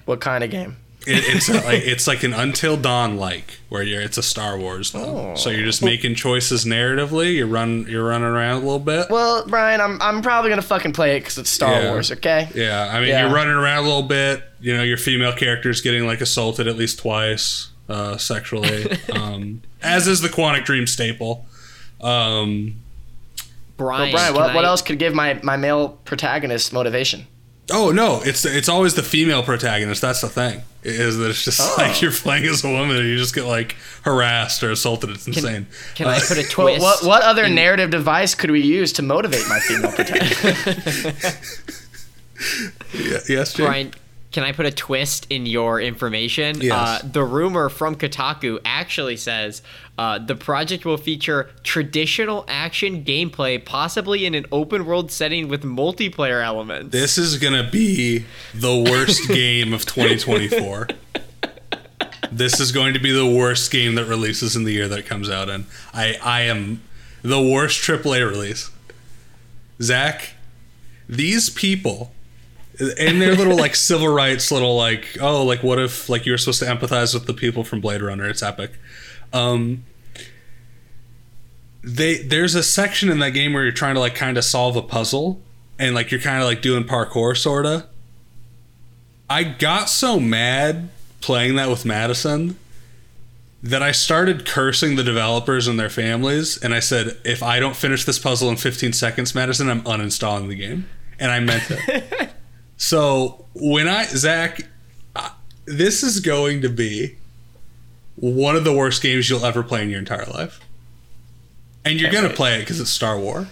What kind of game? It, it's a, like it's like an until dawn like where you're it's a star wars though Oh. so you're just making choices narratively you're run you're running around a little bit Well, Brian, I'm I'm probably gonna fucking play it because it's Star Yeah. Wars. Okay. Yeah, I mean, Yeah. you're running around a little bit. You know, your female character's getting like assaulted at least twice uh, sexually, um, as is the Quantic Dream staple. Um, Brian, Brian, can what, what else could give my, my male protagonist motivation? Oh no, it's it's always the female protagonist. That's the thing. Is that it's just Oh. like you're playing as a woman and you just get like harassed or assaulted. It's insane. Can I put a twist? What, what, what other in- narrative device could we use to motivate my female protagonist? Yeah, yes, Jake? Brian, can I put a twist in your information? Yes. Uh, the rumor from Kotaku actually says uh, the project will feature traditional action gameplay, possibly in an open world setting with multiplayer elements. This is gonna be the worst game of 2024. This is going to be the worst game that releases in the year that it comes out in. I I am the worst AAA release. Zach, these people in their little like civil rights little like oh like what if like you're supposed to empathize with the people from Blade Runner? It's epic. Um, they there's a section in that game where you're trying to like kind of solve a puzzle and like you're kind of like doing parkour sorta. I got so mad playing that with Madison that I started cursing the developers and their families and I said if I don't finish this puzzle in 15 seconds Madison I'm uninstalling the game and I meant it. so when I Zach I- this is going to be one of the worst games you'll ever play in your entire life. And you're Can't gonna wait. play it because it's Star Wars.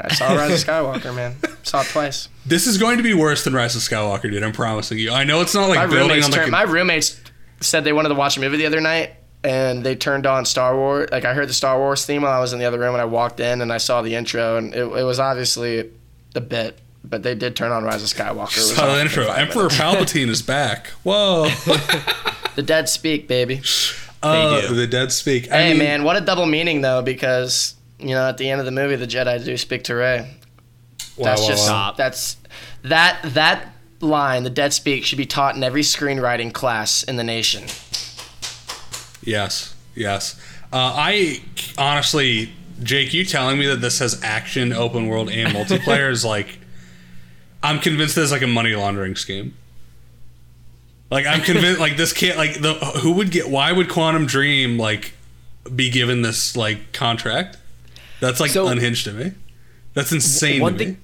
I saw Rise of Skywalker, man. Saw it twice. This is going to be worse than Rise of Skywalker, dude. I'm promising you. I know it's not like My building roommates, on like turned, a- my roommates said they wanted to watch a movie the other night, and they turned on Star Wars. Like I heard the Star Wars theme while I was in the other room, and I walked in and I saw the intro, and it, it was obviously a bit, but they did turn on Rise of Skywalker. It was saw the intro. Emperor minutes. Palpatine is back. Whoa. The dead speak, baby. Uh, do. the dead speak. I Hey mean, man, what a double meaning though, because you know at the end of the movie, the Jedi do speak to Rey. wow, That's wow, just wow. That's that that line, the dead speak, should be taught in every screenwriting class in the nation. Yes, yes. Uh, I honestly, Jake, you telling me that this has action, open world, and multiplayer is like, I'm convinced there's like a money laundering scheme. Like I'm convinced, like this can't, like the who would get? Why would Quantic Dream like be given this like contract? That's like So- unhinged to me. That's insane one to me. thing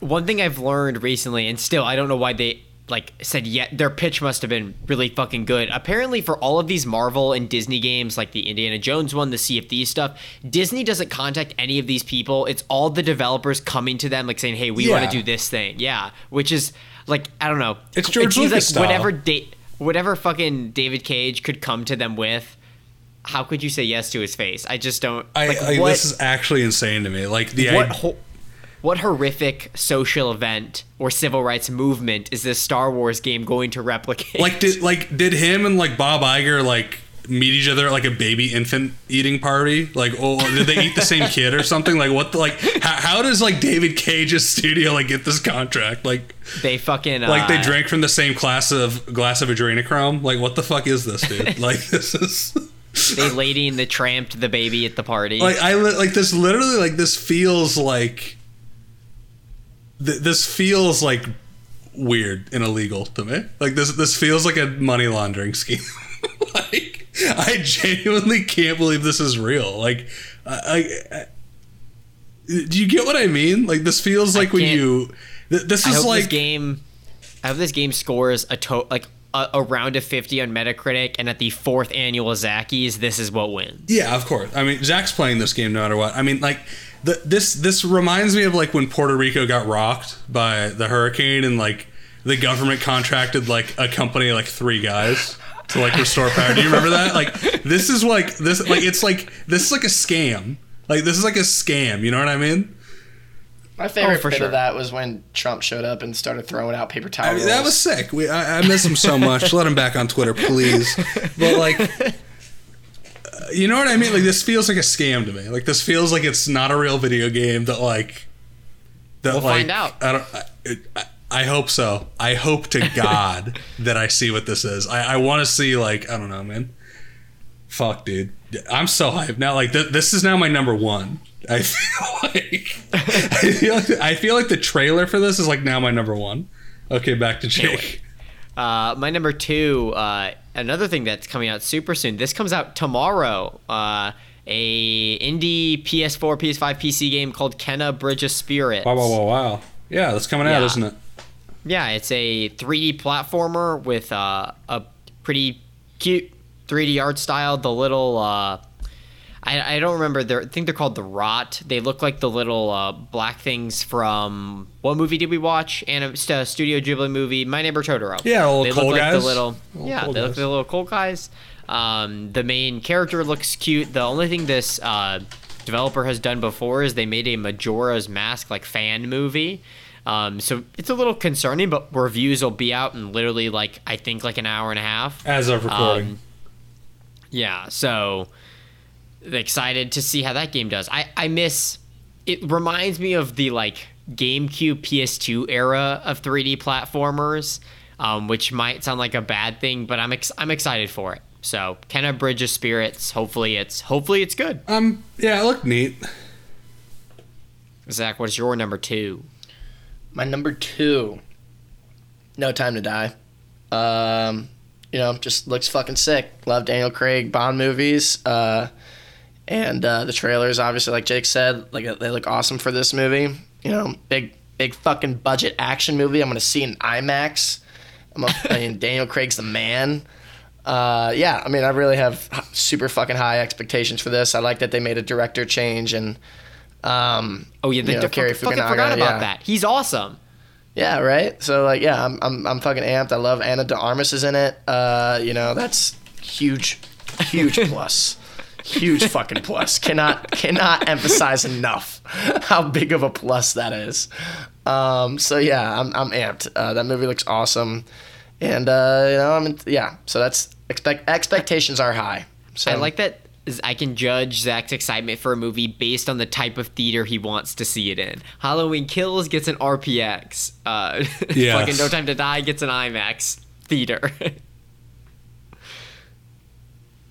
one thing I've learned recently, and still I don't know why they like said yeah their pitch must have been really fucking good. Apparently, for all of these Marvel and Disney games, like the Indiana Jones one, the Sea of Thieves stuff, Disney doesn't contact any of these people. It's all the developers coming to them, like saying, "Hey, we want to do this thing." Yeah, which is like I don't know. It's George it seems Lucas like style. whatever da- whatever fucking David Cage could come to them with. How could you say yes to his face? I just don't. I, like, I- what, this is actually insane to me. Like the what I, ho- what horrific social event or civil rights movement is this Star Wars game going to replicate? like did like did him and like Bob Iger like meet each other at like a baby infant eating party? Like, oh, did they eat the same kid or something? Like, what? The, like, how, how does like David Cage's studio like get this contract? Like, they fucking uh, like they drank from the same glass of glass of adrenochrome? Like, what the fuck is this, dude? like, this is they Lady and the Tramp the baby at the party. like I like this literally like this feels like th- this feels like weird and illegal to me. Like this this feels like a money laundering scheme. like I genuinely can't believe this is real. Like I, I, I- do you get what I mean? Like this feels like when you th- this I is hope like this game. I hope this game scores a to like a, a round of fifty on Metacritic, and at the fourth annual Zackies, this is what wins. Yeah, of course. I mean, Zach's playing this game no matter what. I mean, like the, this this reminds me of like when Puerto Rico got rocked by the hurricane and like the government contracted like a company like three guys to like restore power. Do you remember that? Like this is like this like it's like this is like a scam. Like this is like a scam. You know what I mean? My favorite Oh, for bit sure. of that was when Trump showed up and started throwing out paper towels. I mean, that was sick. We, I, I miss him so much. Let him back on Twitter, please. But like, you know what I mean? Like this feels like a scam to me. Like this feels like it's not a real video game. That like, that We'll like, find out. I don't. I, I, I hope so. I hope to God that I see what this is. I, I want to see like I don't know, man. Fuck, dude. I'm so hyped now. Like th- this is now my number one. I feel like I feel like I feel like the trailer for this is like now my number one. Okay, back to Jake. Uh, my number two, uh, another thing that's coming out super soon. This comes out tomorrow. Uh, a indie PS4, PS5, PC game called Kena Bridge of Spirits. Wow, wow, wow, wow. Yeah, that's coming out, Yeah. isn't it? Yeah, it's a 3D platformer with uh, a pretty cute 3D art style. The little, uh, I, I don't remember. They're, I think they're called the Rot. They look like the little uh, black things from what movie did we watch? Anim- st- Studio Ghibli movie, My Neighbor Totoro. Yeah, little they coal look like guys. the little, Little yeah, they look like the little coal guys. Um, the main character looks cute. The only thing this uh, developer has done before is they made a Majora's Mask like fan movie. Um, so it's a little concerning, but reviews will be out in literally like I think like an hour and a half. As of recording. Um, yeah, so excited to see how that game does. I I miss. It reminds me of the like GameCube PS2 era of 3D platformers, um, which might sound like a bad thing, but I'm ex- I'm excited for it. So Kena Bridge of Spirits. Hopefully it's hopefully it's good. um, yeah, it looked neat. Zach, what's your number two? My number two, No Time to Die. Um, you know, just looks fucking sick. Love Daniel Craig Bond movies. Uh, and uh, the trailers, obviously, like Jake said, like they look awesome for this movie. You know, big, big fucking budget action movie. I'm gonna see in IMAX. I'm a, I mean, Daniel Craig's the man. Uh, yeah, I mean, I really have super fucking high expectations for this. I like that they made a director change and. Um, Oh yeah, the, you know, Cary fucking forgot about yeah. that. He's awesome. Yeah, right. So like, yeah, I'm I'm I'm fucking amped. I love Ana de Armas is in it. Uh, you know, that's huge, huge plus, huge fucking plus. Cannot cannot emphasize enough how big of a plus that is. Um, so yeah, I'm I'm amped. Uh, that movie looks awesome, and uh, you know, I'm in, yeah. So that's expect expectations are high. So I like that. I can judge Zach's excitement for a movie based on the type of theater he wants to see it in. Halloween Kills gets an RPX. Uh, Yes. fucking No Time to Die gets an IMAX theater.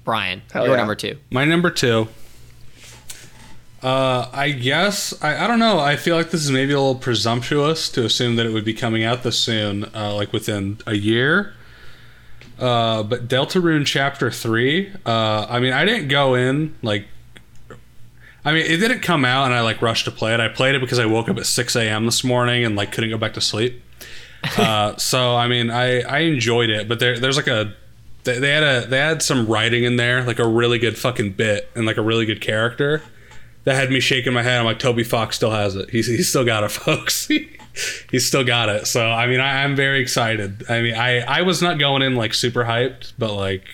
Brian, Hell your yeah. number two. My number two. Uh, I guess I, I don't know. I feel like this is maybe a little presumptuous to assume that it would be coming out this soon, uh, like within a year. Uh, but Deltarune Chapter Three. Uh, I mean, I didn't go in like. I mean, it didn't come out, and I like rushed to play it. I played it because I woke up at six a.m. this morning and like couldn't go back to sleep. Uh, so I mean, I I enjoyed it, but there there's like a they, they had a they had some writing in there, like a really good fucking bit and like a really good character that had me shaking my head. I'm like, Toby Fox still has it. He's he's still got it, folks. he's still got it. So I mean, I, I'm very excited. I mean, I I was not going in like super hyped, but like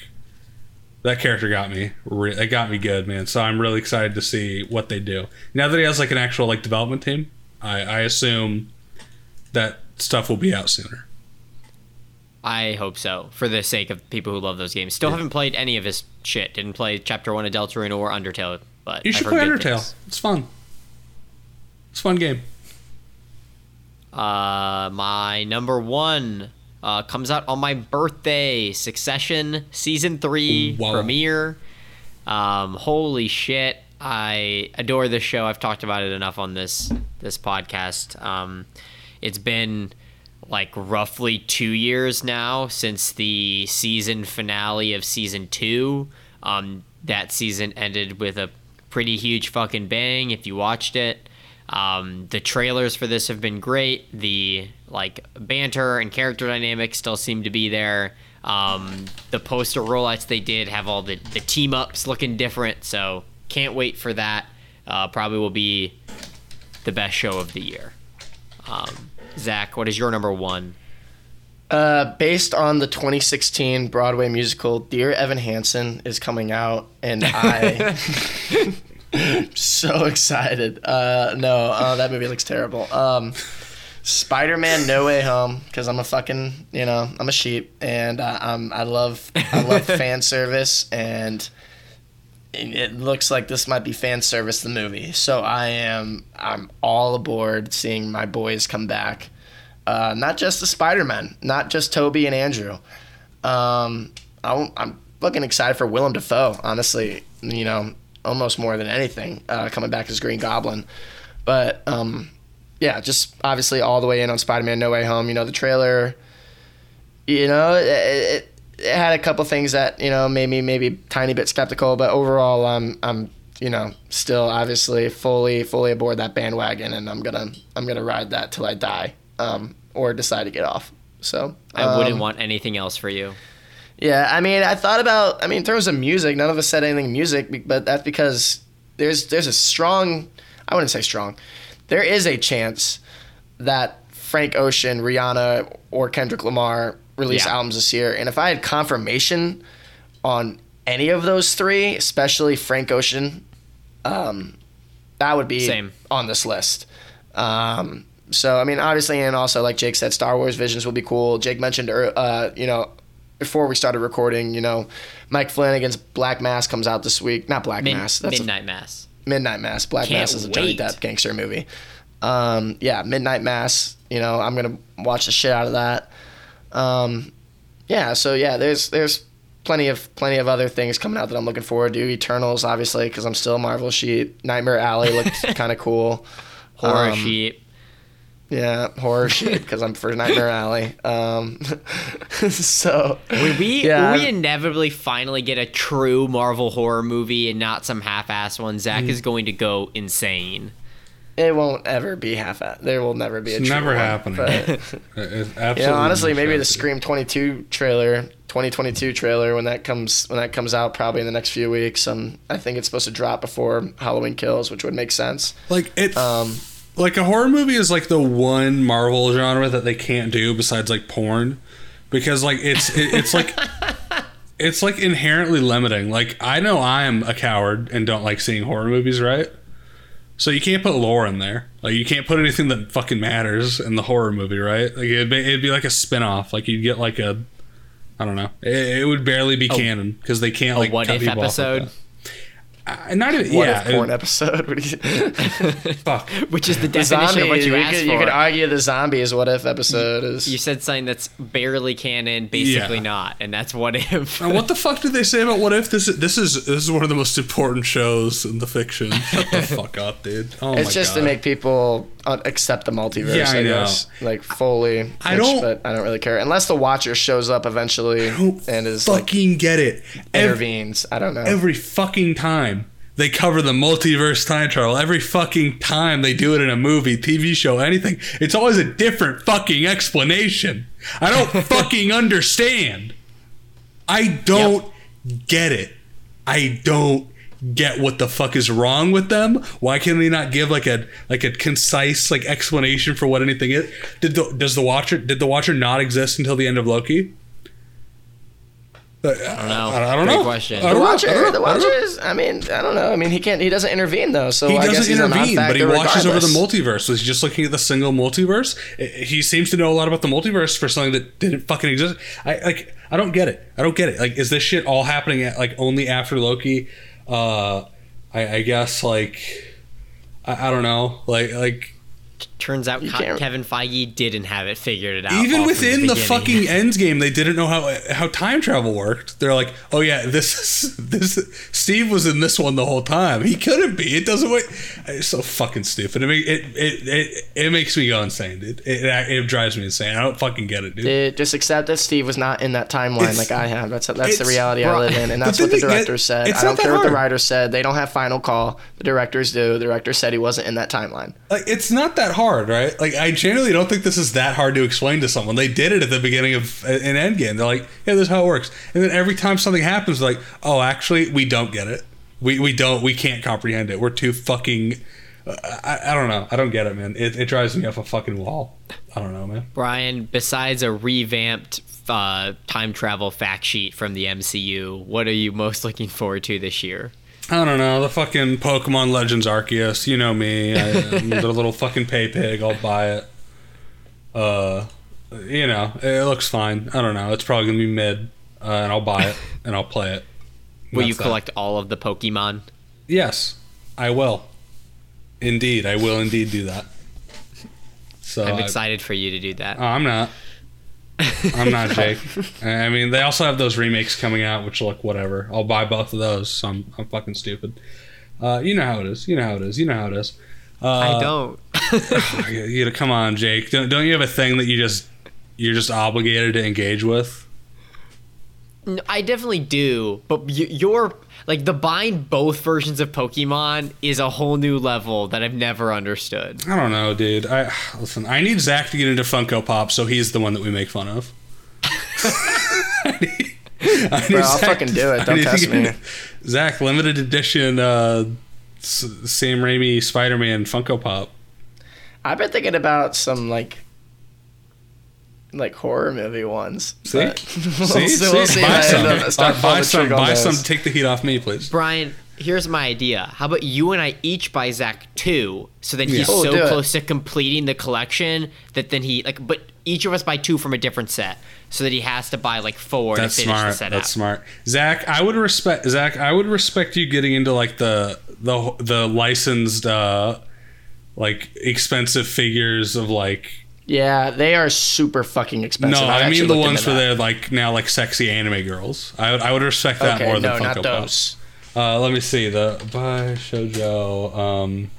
that character got me. It got me good, man. So I'm really excited to see what they do now that he has like an actual like development team. I I assume that stuff will be out sooner. I hope so, for the sake of people who love those games. Still haven't played any of his shit. Didn't play Chapter One of Deltarune or Undertale, but You should heard play Undertale. things. It's fun. It's a fun game. Uh, my number one uh, comes out on my birthday. Succession season three Wow. premiere. Um, holy shit! I adore this show. I've talked about it enough on this this podcast. Um, it's been like roughly two years now since the season finale of season two. Um, that season ended with a pretty huge fucking bang. If you watched it, um, the trailers for this have been great. The like banter and character dynamics still seem to be there. Um, the poster rollouts they did have all the, the team ups looking different, so can't wait for that. Uh, probably will be the best show of the year. Um, Zach, what is your number one? Uh, based on the 2016 Broadway musical Dear Evan Hansen is coming out, and I I'm so excited. Uh, no, uh, that movie looks terrible. Um, Spider-Man: No Way Home because I'm a fucking you know I'm a sheep and uh, I'm I love I love fan service and it looks like this might be fan service the movie. So I am I'm all aboard seeing my boys come back. Uh, not just the Spider-Man, not just Tobey and Andrew. Um, I'm, I'm looking excited for Willem Dafoe, honestly. You know, almost more than anything, uh, coming back as Green Goblin. But um, yeah, just obviously all the way in on Spider-Man: No Way Home. You know, the trailer. You know, it, it, it had a couple things that you know made me maybe tiny bit skeptical, but overall, I'm I'm you know still obviously fully fully aboard that bandwagon, and I'm gonna I'm gonna ride that till I die, um, or decide to get off. So I wouldn't um, want anything else for you. yeah, I mean, I thought about. I mean, in terms of music, none of us said anything music, but that's because there's there's a strong. I wouldn't say strong. There is a chance that Frank Ocean, Rihanna, or Kendrick Lamar release Yeah. albums this year, and if I had confirmation on any of those three, especially Frank Ocean, um, that would be Same. on this list. Um, so I mean, obviously, and also like Jake said, Star Wars Visions will be cool. Jake mentioned, uh, you know, before we started recording, you know, Mike Flanagan's Black Mass comes out this week. Not Black Mass. That's a- Midnight Mass. Midnight Mass. Black Can't Mass is a Johnny. Depp gangster movie. Um, yeah, Midnight Mass. You know, I'm gonna watch the shit out of that. Um, yeah, so yeah, there's there's plenty of plenty of other things coming out that I'm looking forward to. Eternals, obviously, because I'm still a Marvel sheet. Nightmare Alley looked kind of cool. Horror Um, sheep. Yeah, horror sheet because I'm for Nightmare Alley. Um, so Would we yeah, we inevitably finally get a true Marvel horror movie and not some half-ass one? Zach Mm. is going to go insane. It won't ever be half. at There will never be a It's never one, happening. but- It- it absolutely Yeah, honestly, maybe the. Scream 22 trailer, 2022 trailer, when that comes when that comes out, probably in the next few weeks. Um, I think it's supposed to drop before Halloween Kills, which would make sense. Like it, Um, like a horror movie is like the one Marvel genre that they can't do besides like porn, because like it's it, it's like it's like inherently limiting. Like I know I am a coward and don't like seeing horror movies, right? So you can't put lore in there. Like you can't put anything that fucking matters in the horror movie, right? Like it'd be, it'd be like a spin-off. Like you'd get like a I don't know. It, it would barely be canon because they can't like what cut if people off with episode? that. Uh, not even what yeah. if porn it- episode? What do you, fuck. Which is the the definition zombie, of what you, you, asked could, for. you could argue the zombie is what if episode is. You said something that's barely canon, basically Yeah. not, and that's what if. Now, what the fuck did they say about what if this? Is, this is this is one of the most important shows in the fiction. Shut the fuck up, dude. Oh it's my just God. to make people uh, accept the multiverse, Yeah, I I, know. guess, like fully. I which- don't- but I don't really care unless the Watcher shows up eventually and is like fucking get it. Every, intervenes. I don't know. every fucking time they cover the multiverse time travel, every fucking time they do it in a movie, TV show, anything, it's always a different fucking explanation. I don't fucking understand. I don't get it. I don't get what the fuck is wrong with them. Why can they not give like a like a concise like explanation for what anything is? Did the does the Watcher did the Watcher not exist until the end of Loki? I don't know. I, don't Great know. question. I The don't know. I Watcher, don't know. the I don't know. is. I mean, I don't know. I mean, he can't. He doesn't intervene though. So He I guess doesn't he's a intervene, but he non-factor watches over the regardless. multiverse. Was he just looking at the single multiverse? I- He seems to know a lot about the multiverse for something that didn't fucking exist. I like. I don't get it. I don't get it. Like, is this shit all happening at like only after Loki? Uh, I, I guess like I, I don't know. Like like Turns out Ke- Kevin Feige didn't have it figured it out. Even within the, beginning. fucking ends game, they didn't know how how time travel worked. They're like, "Oh yeah, this is this Steve was in this one the whole time. He couldn't be. It doesn't wait." It's so fucking stupid. It make, it, it it it makes me go insane, dude. It, it drives me insane. I don't fucking get it, dude. Dude, just accept that Steve was not in that timeline It's- like I have. That's that's the it's- reality I live in, and that's then what the they get- director said. I don't not that care what the hard. writers said. They don't have final call. The directors do. The director said he wasn't in that timeline. like it's not that hard, right? Like I genuinely don't think this is that hard to explain to someone. They did it at the beginning of an Endgame. They're like, "Yeah, this is how it works." And then every time something happens, like, "Oh, actually, we don't get it. We we don't. We can't comprehend it. We're too fucking." uh, I, I don't know. I don't get it, man. It, it drives me off a fucking wall. I don't know, man. Brian, besides a revamped uh, time travel fact sheet from the MCU, what are you most looking forward to this year? I don't know. The fucking Pokemon Legends Arceus. You know me. I, I'm the little fucking pay pig. I'll buy it. Uh, you know, it looks fine. I don't know. It's probably gonna be mid, uh, and I'll buy it and I'll play it. Will you That's that. collect all of the Pokemon? Yes, I will. Indeed, I will indeed do that. So I'm I- excited for you to do that. Oh, I'm not. I'm not Jake. I mean, they also have those remakes coming out, which look whatever. I'll buy both of those. So I'm, I'm fucking stupid. Uh, you know how it is. You know how it is. You know how it is. Uh, I don't. You, you know, come on, Jake. Don't, don't you have a thing that you just you're just obligated to engage with? No, I definitely do, but y- your like the buying both versions of Pokemon is a whole new level that I've never understood. I don't know, dude. I listen. I need Zach to get into Funko Pop, so he's the one that we make fun of. I need, I need Bro, I'll fucking do it. Don't test me. into- Zach, limited edition, uh, Sam Raimi Spider-Man Funko Pop. I've been thinking about some like like horror movie ones. See, but see, we'll see, we'll see buy if some, end up- start buy, pulling buy the some, buy some. those. Take the heat off me, please. Brian, here's my idea. How about you and I each buy Zach two, so then he's Yeah. Oh, so do it. close to completing the collection that then he like, but each of us buy two from a different set, so that he has to buy like four That's to finish the smart. set That's out. smart. Zach, I would respect Zach. I would respect you getting into like the the the licensed uh like expensive figures of like Yeah, they are super fucking expensive. no, I've I mean the ones for where like now like sexy anime girls. I would I would respect that Okay, more than Funko not Pop. those. Uh, let me see the Bishoujo um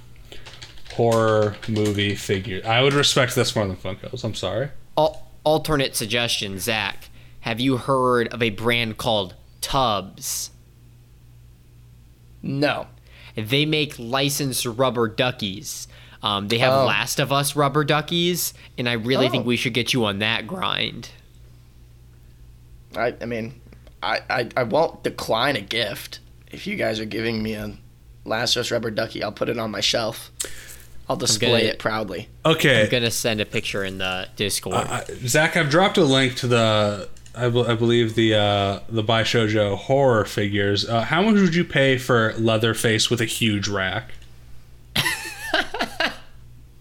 horror movie figure. I would respect this more than Funkos. I'm sorry. Al- alternate suggestion, Zach. Have you heard of a brand called Tubbz? No. They make licensed rubber duckies. Um, they have Oh. Last of Us rubber duckies, and I really think Oh. we should get you on that grind. I I mean, I, I I won't decline a gift if you guys are giving me a Last of Us rubber ducky. I'll put it on my shelf. I'll display gonna- it proudly. Okay, I'm gonna send a picture in the Discord. I, Zach, I've dropped a link to the, I, I believe the uh, the Bishoujo horror figures. Uh, how much would you pay for Leatherface with a huge rack?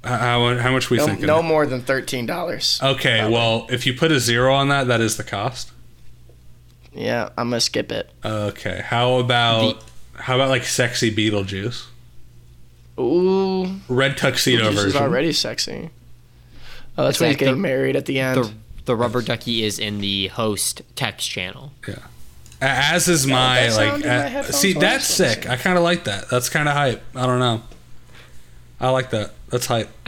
How, how how much we No, thinking? no more than thirteen dollars. Okay, well, if you put a zero on that, that is the cost. Yeah, I'm gonna skip it. Okay, how about how about like sexy Beetlejuice, Ooh, red tuxedo this is already sexy. Oh, that's It's when he's like getting the- married at the end. the the rubber ducky is in the host text channel. Yeah, As is my that like. sound my uh, see, that's is sick. I kind of like that. That's kind of hype. I don't know. I like that. That's hype.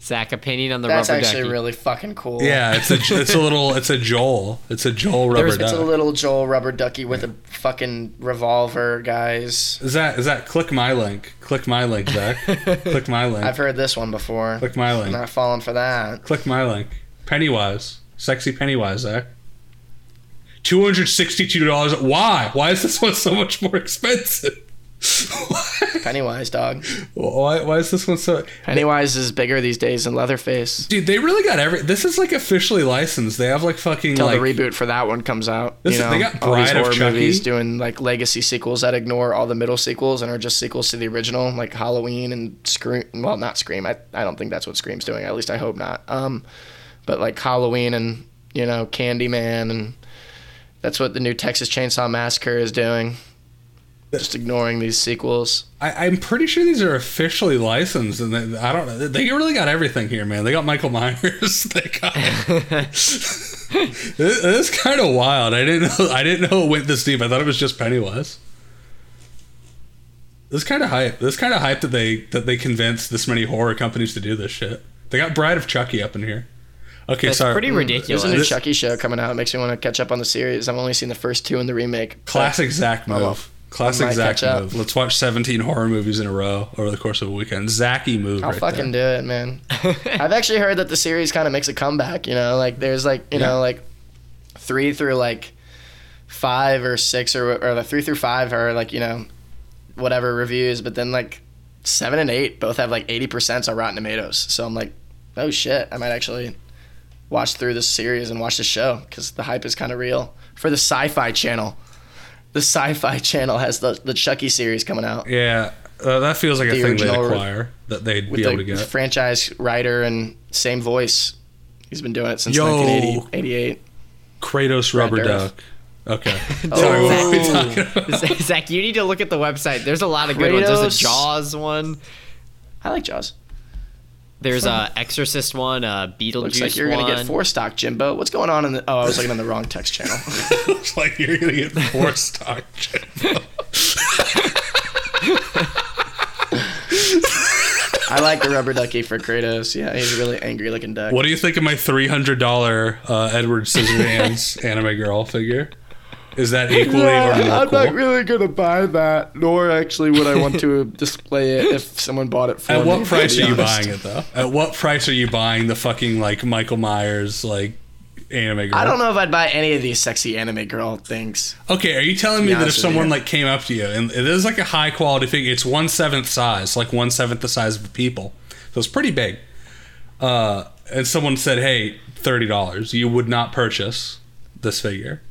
Zach, opinion on the that's rubber actually really fucking cool. Yeah, it's a it's a little it's a Joel. It's a Joel rubber There's- It's a little Joel rubber ducky with a fucking revolver, guys. Is that is that click my link? Click my link, Zach. click my link. I've heard this one before. click my I'm link. not falling for that. Click my link. Pennywise. Sexy Pennywise, Zach. Two hundred sixty-two dollars. Why? Why is this one so much more expensive? Pennywise, dog. why? Why is this one so? Pennywise is bigger these days than Leatherface. Dude, they really got every. This is like officially licensed. They have like fucking Until like. the reboot for that one comes out. This you know, they got all these Bride of horror Chucky. movies doing like legacy sequels that ignore all the middle sequels and are just sequels to the original, like Halloween and Scream. Well, not Scream. I, I don't think that's what Scream's doing. At least I hope not. Um, but like Halloween and you know Candyman and that's what the new Texas Chainsaw Massacre is doing. Just ignoring these sequels. I, I'm pretty sure these are officially licensed, and they, I don't. They really got everything here, man. They got Michael Myers. They got. this is kind of wild. I didn't know. I didn't know it went this deep. I thought it was just Pennywise. This kind of hype. This kind of hype that they that they convinced this many horror companies to do this shit. They got Bride of Chucky up in here. Okay, That's sorry. pretty mm, ridiculous. There's a new This- Chucky show coming out. It makes me want to catch up on the series. I've only seen the first two in the remake. Classic Zach Oh, well. move. Classic might Zach move. Let's watch 17 horror movies in a row over the course of a weekend. Zachy move. I'll right fucking there. do it, man. I've actually heard that the series kind of makes a comeback. You know, like there's like you Yeah. know like three through like five or six or or the three through five are like you know whatever reviews, but then like seven and eight both have like eighty percent on Rotten Tomatoes. So I'm like, oh shit, I might actually watch through this series and watch the show because the hype is kind of real for the Sci-Fi Channel. The Sci-Fi Channel has the the Chucky series coming out. Yeah, uh, that feels like a thing they'd acquire that they'd with be able to get. franchise writer and same voice. He's been doing it since Yo. 1980, 88. Kratos Rubber Brad Dourif. Duck. Okay. Oh. Sorry, what were we talking about? Zach, you need to look at the website. There's a lot of good ones. There's a Jaws one. I like Jaws. There's a Exorcist one. A Beetlejuice Looks like you're one. gonna get four stock, Jimbo. What's going on in the? Oh, I was looking on the wrong text channel. It's like you're gonna get four stock. Jimbo. I like the rubber ducky for Kratos. Yeah, he's a really angry looking duck. What do you think of my three hundred dollar uh, Edward Scissorhands anime girl figure? Is that equally or more I'm cool? Not really gonna buy that, nor actually would I want to display it if someone bought it for At me. At what price are you honest. buying it though? At what price are you buying the fucking like Michael Myers like anime girl? I don't know if I'd buy any of these sexy anime girl things. Okay, are you telling me that if someone like came up to you and it is like a high quality figure, it's one seventh size, like one seventh the size of the people, so it's pretty big. Uh, and someone said, "Hey, thirty dollars," you would not purchase this figure.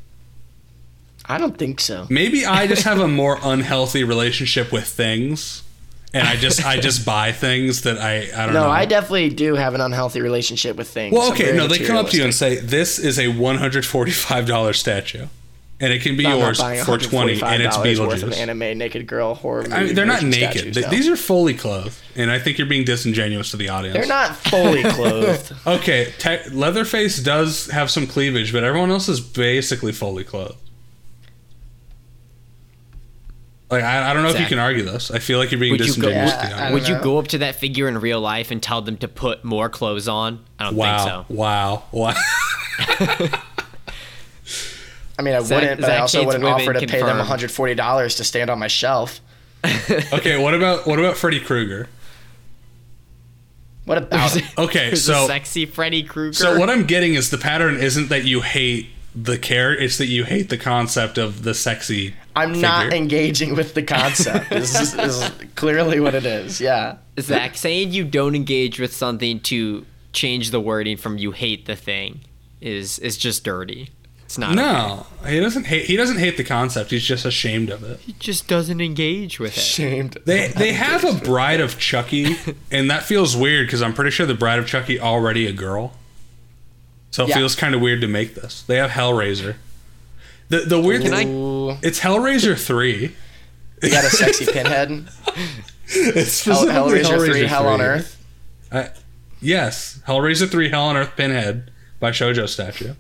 I don't think so. Maybe I just have a more unhealthy relationship with things, and I just I just buy things that I I don't No, know. No, I definitely do have an unhealthy relationship with things. well, okay, no, they come up to you and say, "This is a one hundred forty-five dollar statue." And it can be I'm yours for twenty, and it's $145 worth of anime naked girl horror. Movie I mean, they're not naked. statues, no. These are fully clothed, and I think you're being disingenuous to the audience. They're not fully clothed. Okay, te- Leatherface does have some cleavage, but everyone else is basically fully clothed. Like I, I don't know if you can argue this. I feel like you're being Would you go- disingenuous Yeah, to the I Would you go up to that figure in real life and tell them to put more clothes on? I don't Wow! think so. Wow! Wow! I mean, I Zach- wouldn't, but I also hates wouldn't offer to pay them $140 to stand on my shelf. okay, what about what about Freddy Krueger? What about? Okay, so a sexy Freddy Krueger. so what I'm getting is the pattern isn't that you hate the care. It's that you hate the concept of the sexy. I'm not engaging with the concept. this, is, is clearly what it is. Yeah. Zach, saying you don't engage with something to change the wording from "you hate the thing" is is just dirty. It's not. okay. No, he doesn't hate. He doesn't hate the concept. He's just ashamed of it. He just doesn't engage with it. Shamed. They they have a Bride of Chucky, and that feels weird because I'm pretty sure the Bride of Chucky already a girl. So it Yeah. feels kind of weird to make this. They have Hellraiser. The the weird Can thing I- it's Hellraiser three. You got a sexy pinhead. It's Hell, specifically Hellraiser 3, Hell on Earth. I- yes, Hellraiser three, Hell on Earth, Pinhead Bishoujo statue.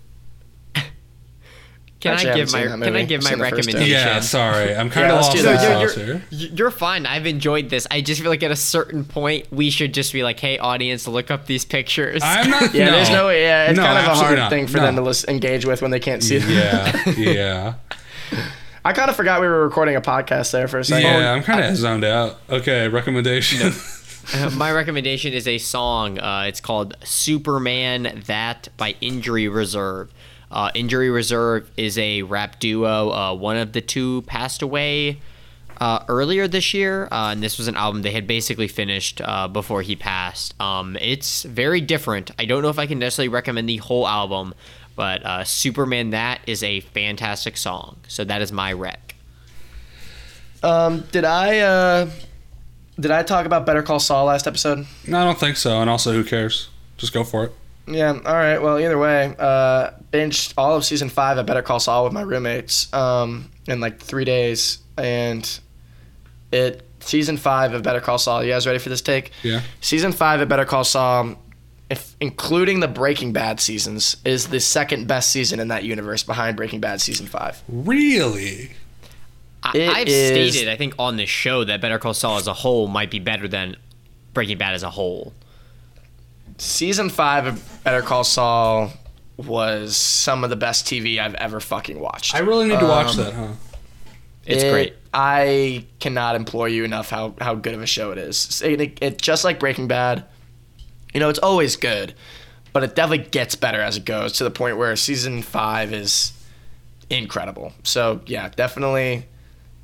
Can Actually, I I give my Can I movie. give I've my seen the first two. recommendation? Yeah, sorry, I'm kind Yeah, of lost do in you're, you're, you're fine. I've enjoyed this. I just feel like at a certain point we should just be like, "Hey, audience, look up these pictures." I'm not. Yeah, no. there's no way. Yeah, it's No, kind of a hard not. thing for No. them to lis- engage with when they can't see them. Yeah, yeah. I kind of forgot we were recording a podcast there for a second. Yeah, I'm kind of zoned out. Okay, recommendation. Uh, my recommendation is a song. Uh, it's called Superman That by Injury Reserve. Uh, Injury Reserve is a rap duo. Uh, one of the two passed away uh, earlier this year, uh, and this was an album they had basically finished uh, before he passed. Um, it's very different. I don't know if I can necessarily recommend the whole album, but uh, Superman That is a fantastic song. So that is my rec. Um, did I uh, did I talk about Better Call Saul last episode? no, I don't think so. And also, who cares? Just go for it. Yeah. All right. Well, either way, uh, binged all of season five of Better Call Saul with my roommates um, in like three days, and It season five of Better Call Saul. You guys ready for this take? Yeah. Season five of Better Call Saul, if including the Breaking Bad seasons, is the second best season in that universe behind Breaking Bad season five. Really? I, It I've is- stated, I think, on this show that Better Call Saul as a whole might be better than Breaking Bad as a whole. Season five of Better Call Saul was some of the best TV I've ever fucking watched. I really need to watch Um, that, huh? It's It- great. I cannot implore you enough how, how good of a show it is. It, it, it- just like Breaking Bad, you know, it's always good, but it definitely gets better as it goes to the point where season five is incredible. So yeah, definitely,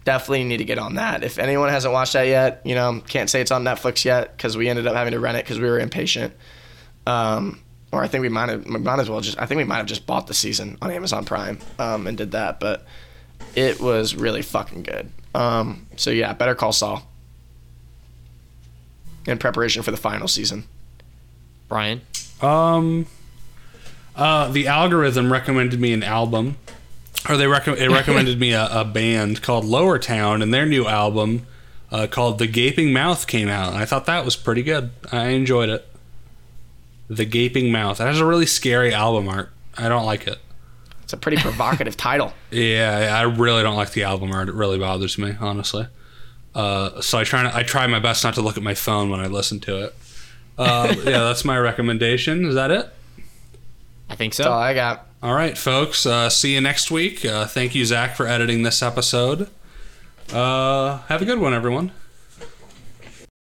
definitely need to get on that. If anyone hasn't watched that yet, you know, can't say it's on Netflix yet because we ended up having to rent it because we were impatient. Um, or I think we might have, we might as well just, I think we might have just bought the season on Amazon Prime um, and did that, but it was really fucking good. Um, so yeah, Better Call Saul. In preparation for the final season. Brian? Um, uh, the algorithm recommended me an album, or they rec- it recommended me a, a band called Lowertown, and their new album uh, called The Gaping Mouth came out, and I thought that was pretty good. I enjoyed it. The Gaping Mouth. It has a really scary album art. I don't like it. It's a pretty provocative title. Yeah, I really don't like the album art. It really bothers me, honestly. Uh, so I try. I try my best not to look at my phone when I listen to it. Uh, yeah, that's my recommendation. Is that it? I think That's all so. I got. All right, folks. Uh, see you next week. Uh, thank you, Zach, for editing this episode. Uh, have a good one, everyone.